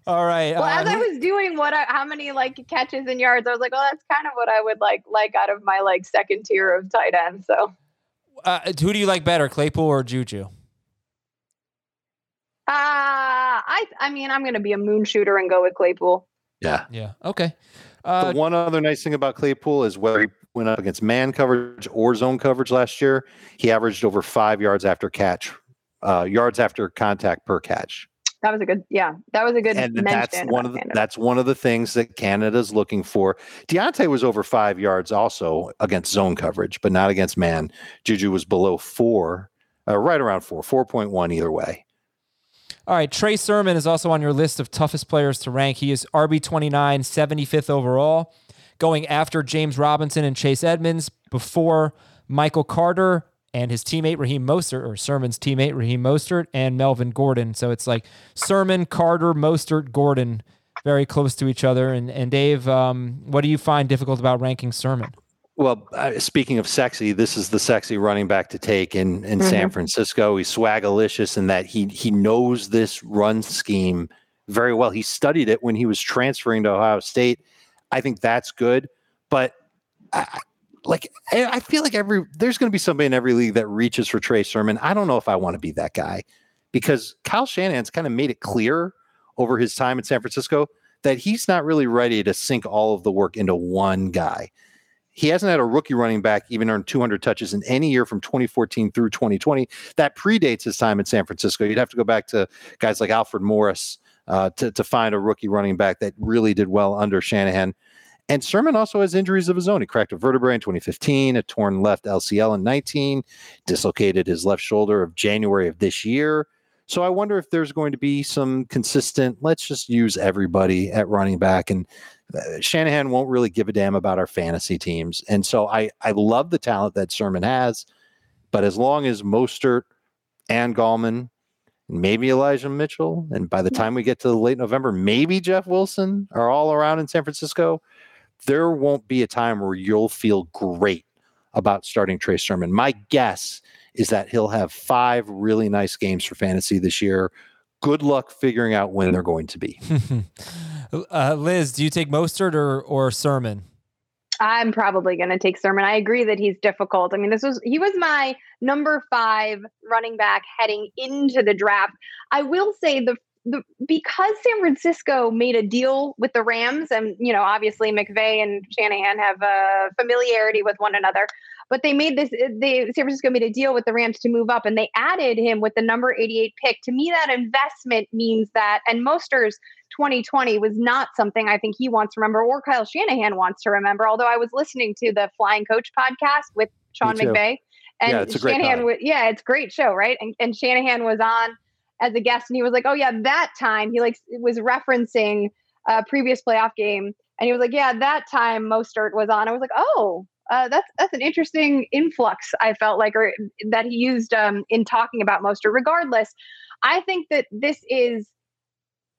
All right. Well, uh, as I was doing what, I, how many like catches and yards, I was like, well, that's kind of what I would like, like out of my like second tier of tight end. So uh, who do you like better, Claypool or Juju? Uh, I I mean, I'm going to be a moon shooter and go with Claypool. Yeah. Yeah. Okay. Uh, the one other nice thing about Claypool is whether he went up against man coverage or zone coverage last year, he averaged over five yards after catch, uh, yards after contact per catch. That was a good, yeah. That was a good. And that's one of the, that's one of the things that Canada's looking for. Diontae was over five yards also against zone coverage, but not against man. Juju was below four, uh, right around four, four point one either way. All right, Trey Sermon is also on your list of toughest players to rank. He is RB 29, 75th overall, going after James Robinson and Chase Edmonds before Michael Carter, and his teammate Raheem Mostert, or Sermon's teammate Raheem Mostert, and Melvin Gordon. So it's like Sermon, Carter, Mostert, Gordon, very close to each other. And and Dave, um, what do you find difficult about ranking Sermon? Well, uh, speaking of sexy, this is the sexy running back to take in in mm-hmm. San Francisco. He's swagalicious in that he he knows this run scheme very well. He studied it when he was transferring to Ohio State. I think that's good, but. I, like I feel like every there's going to be somebody in every league that reaches for Trey Sermon. I don't know if I want to be that guy because Kyle Shanahan's kind of made it clear over his time in San Francisco that he's not really ready to sink all of the work into one guy. He hasn't had a rookie running back even earn 200 touches in any year from 2014 through 2020. That predates his time in San Francisco. You'd have to go back to guys like Alfred Morris uh, to, to find a rookie running back that really did well under Shanahan. And Sermon also has injuries of his own. He cracked a vertebrae in 2015, a torn left LCL in 19, dislocated his left shoulder of January of this year. So I wonder if there's going to be some consistent, let's just use everybody at running back. And uh, Shanahan won't really give a damn about our fantasy teams. And so I, I love the talent that Sermon has. But as long as Mostert and Gallman, maybe Elijah Mitchell, and by the time we get to late November, maybe Jeff Wilson are all around in San Francisco, there won't be a time where you'll feel great about starting Trey Sermon. My guess is that he'll have five really nice games for fantasy this year. Good luck figuring out when they're going to be. uh, Liz, do you take Mostert or or Sermon? I'm probably going to take Sermon. I agree that he's difficult. I mean, this was he was my number five running back heading into the draft. I will say the the because San Francisco made a deal with the Rams, and you know, obviously McVay and Shanahan have a familiarity with one another. But they made this. They San Francisco made a deal with the Rams to move up, and they added him with the number 88 pick. To me, that investment means that, and Mostert's 2020 was not something I think he wants to remember, or Kyle Shanahan wants to remember. Although I was listening to the Flying Coach podcast with Sean McVay, and yeah, it's a great Shanahan, was, yeah, it's a great show, right? And, and Shanahan was on as a guest, and he was like, "Oh yeah, that time." He like was referencing a previous playoff game, and he was like, "Yeah, that time Mostert was on." I was like, "Oh." Uh, that's that's an interesting influx. I felt like, or that he used um, in talking about Mostert. Regardless, I think that this is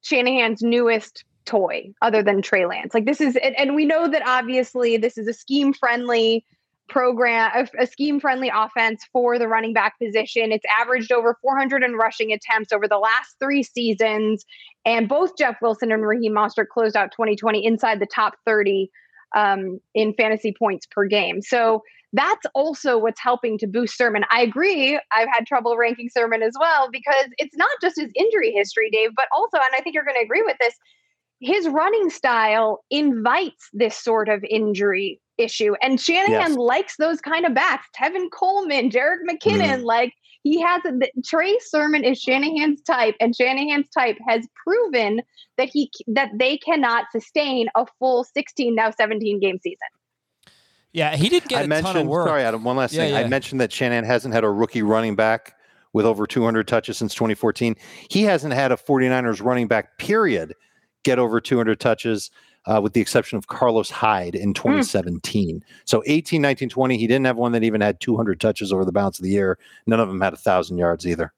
Shanahan's newest toy, other than Trey Lance. Like this is, and, and we know that obviously this is a scheme friendly program, a, a scheme friendly offense for the running back position. It's averaged over 400 in rushing attempts over the last three seasons. And both Jeff Wilson and Raheem Mostert closed out 2020 inside the top 30 um, in fantasy points per game. So that's also what's helping to boost Sermon. I agree. I've had trouble ranking Sermon as well because it's not just his injury history, Dave, but also, and I think you're going to agree with this, his running style invites this sort of injury issue. And Shanahan yes. likes those kind of backs. Tevin Coleman, Jerick McKinnon, mm. like he has a, the, Trey Sermon is Shanahan's type, and Shanahan's type has proven that he that they cannot sustain a full 16 now 17 game season. Yeah, he did get I a mentioned, ton of work. Sorry, Adam. One last Yeah, thing. yeah. I mentioned that Shanahan hasn't had a rookie running back with over 200 touches since 2014. He hasn't had a 49ers running back period get over 200 touches. Uh, with the exception of Carlos Hyde in 2017. So 18, 19, 20, he didn't have one that even had 200 touches over the balance of the year. None of them had a thousand yards either.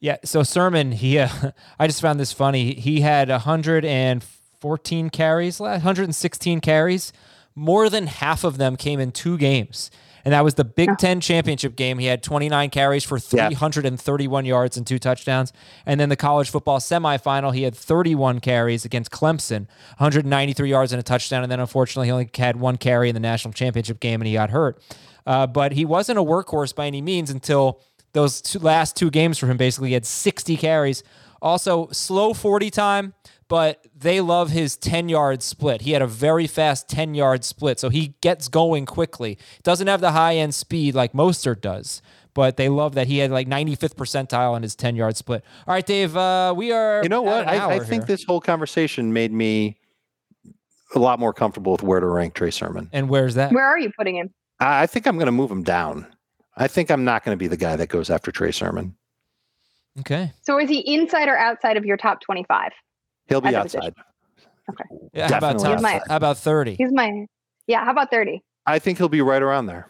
Yeah. So Sermon, he, uh, I just found this funny. He had 114 carries, 116 carries. More than half of them came in two games. And that was the Big Ten championship game. He had 29 carries for 331 yards and two touchdowns. And then the college football semifinal, he had 31 carries against Clemson, 193 yards and a touchdown. And then unfortunately, he only had one carry in the national championship game and he got hurt. Uh, but he wasn't a workhorse by any means until those two, last two games for him. Basically, he had 60 carries. Also, slow 40 time, but they love his 10 yard split. He had a very fast 10 yard split, so he gets going quickly. Doesn't have the high end speed like Mostert does, but they love that he had like 95th percentile on his 10 yard split. All right, Dave, uh, we are. You know what? I, I think here. this whole conversation made me a lot more comfortable with where to rank Trey Sermon. And where's that? Where are you putting him? I I think I'm going to move him down. I think I'm not going to be the guy that goes after Trey Sermon. Okay. So is he inside or outside of your top 25? He'll be outside. Okay. Yeah, how about, Definitely top- my- how about 30? He's my, yeah, how about 30? I think he'll be right around there.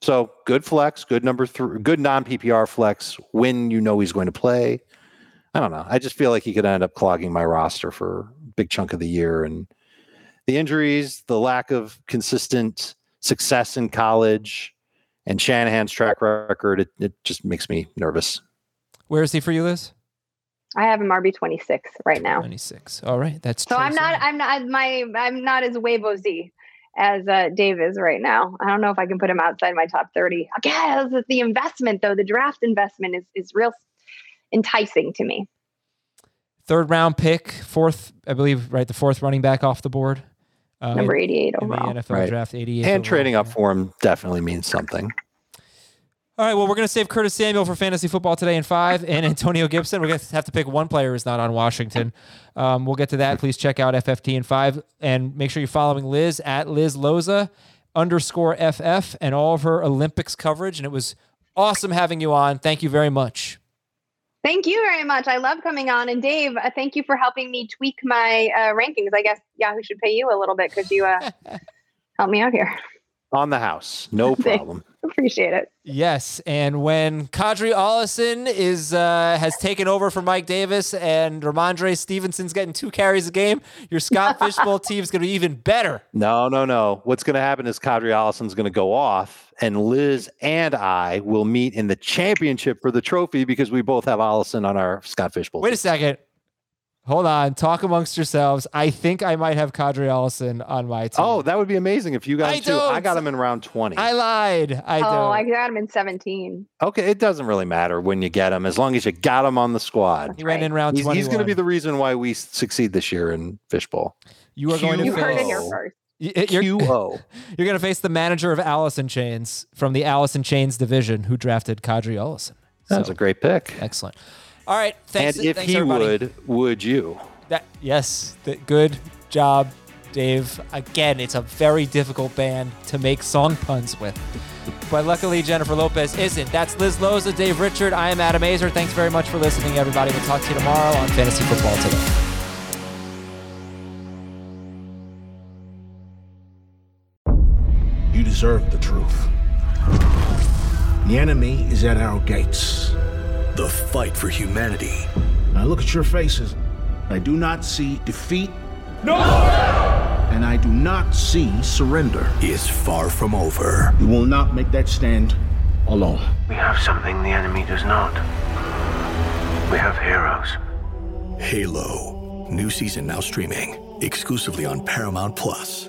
So good flex, good number three, good non PPR flex when you know he's going to play. I don't know. I just feel like he could end up clogging my roster for a big chunk of the year. And the injuries, the lack of consistent success in college, and Shanahan's track record, it, it just makes me nervous. Where is he for you, Liz? I have him RB 26 right now. 26. All right. That's So Trey I'm not, Sermon. I'm not, my, I'm not as Weibo Z as uh, Dave is right now. I don't know if I can put him outside my top 30. Again, the investment though, the draft investment is, is real enticing to me. Third round pick, fourth, I believe, right? The fourth running back off the board. Uh, Number in- 88 in the overall. NFL Right. draft, 88. And overall. trading up for him definitely means something. All right, well, we're going to save Curtis Samuel for fantasy football today in five, and Antonio Gibson. We're going to have to pick one player who's not on Washington. Um, we'll get to that. Please check out FFT in five, and make sure you're following Liz at Liz Loza underscore FF and all of her Olympics coverage. And it was awesome having you on. Thank you very much. Thank you very much. I love coming on. And Dave, uh, thank you for helping me tweak my uh, rankings. I guess Yahoo should pay you a little bit because you uh, helped me out here. On the house. No problem. Appreciate it. Yes, and when Qadree Ollison is uh, has taken over for Mike Davis and Rhamondre Stevenson's getting two carries a game, your Scott Fishbowl team is going to be even better. No, no, no. What's going to happen is Qadree Ollison's going to go off, and Liz and I will meet in the championship for the trophy because we both have Ollison on our Scott Fishbowl. Wait a second. Hold on. Talk amongst yourselves. I think I might have Qadree Ollison on my team. Oh, that would be amazing if you got I him too. I don't. I got him in round 20. I lied. I oh, don't. I got him in 17. okay, it doesn't really matter when you get him as long as you got him on the squad. he went in round He's, he's going to be the reason why we succeed this year in Fishbowl. you are going to You heard it face. here first. You're, QO. you're going to face the manager of Allison Chains from the Allison Chains division who drafted Qadree Ollison. That's So, a great pick. excellent. All right. Thanks. and if thanks he everybody. would, would you? That yes, th- good job, Dave. Again, it's a very difficult band to make song puns with. But luckily, Jennifer Lopez isn't. That's Liz Loza, Dave Richard. I am Adam Aizer. Thanks very much for listening, everybody. We'll talk to you tomorrow on Fantasy Football Today. You deserve the truth. The enemy is at our gates. The fight for humanity I look at your faces. I do not see defeat. No! And I do not see surrender. is far from over. You will not make that stand alone. We have something the enemy does not. We have heroes. Halo. New season now streaming exclusively on Paramount Plus.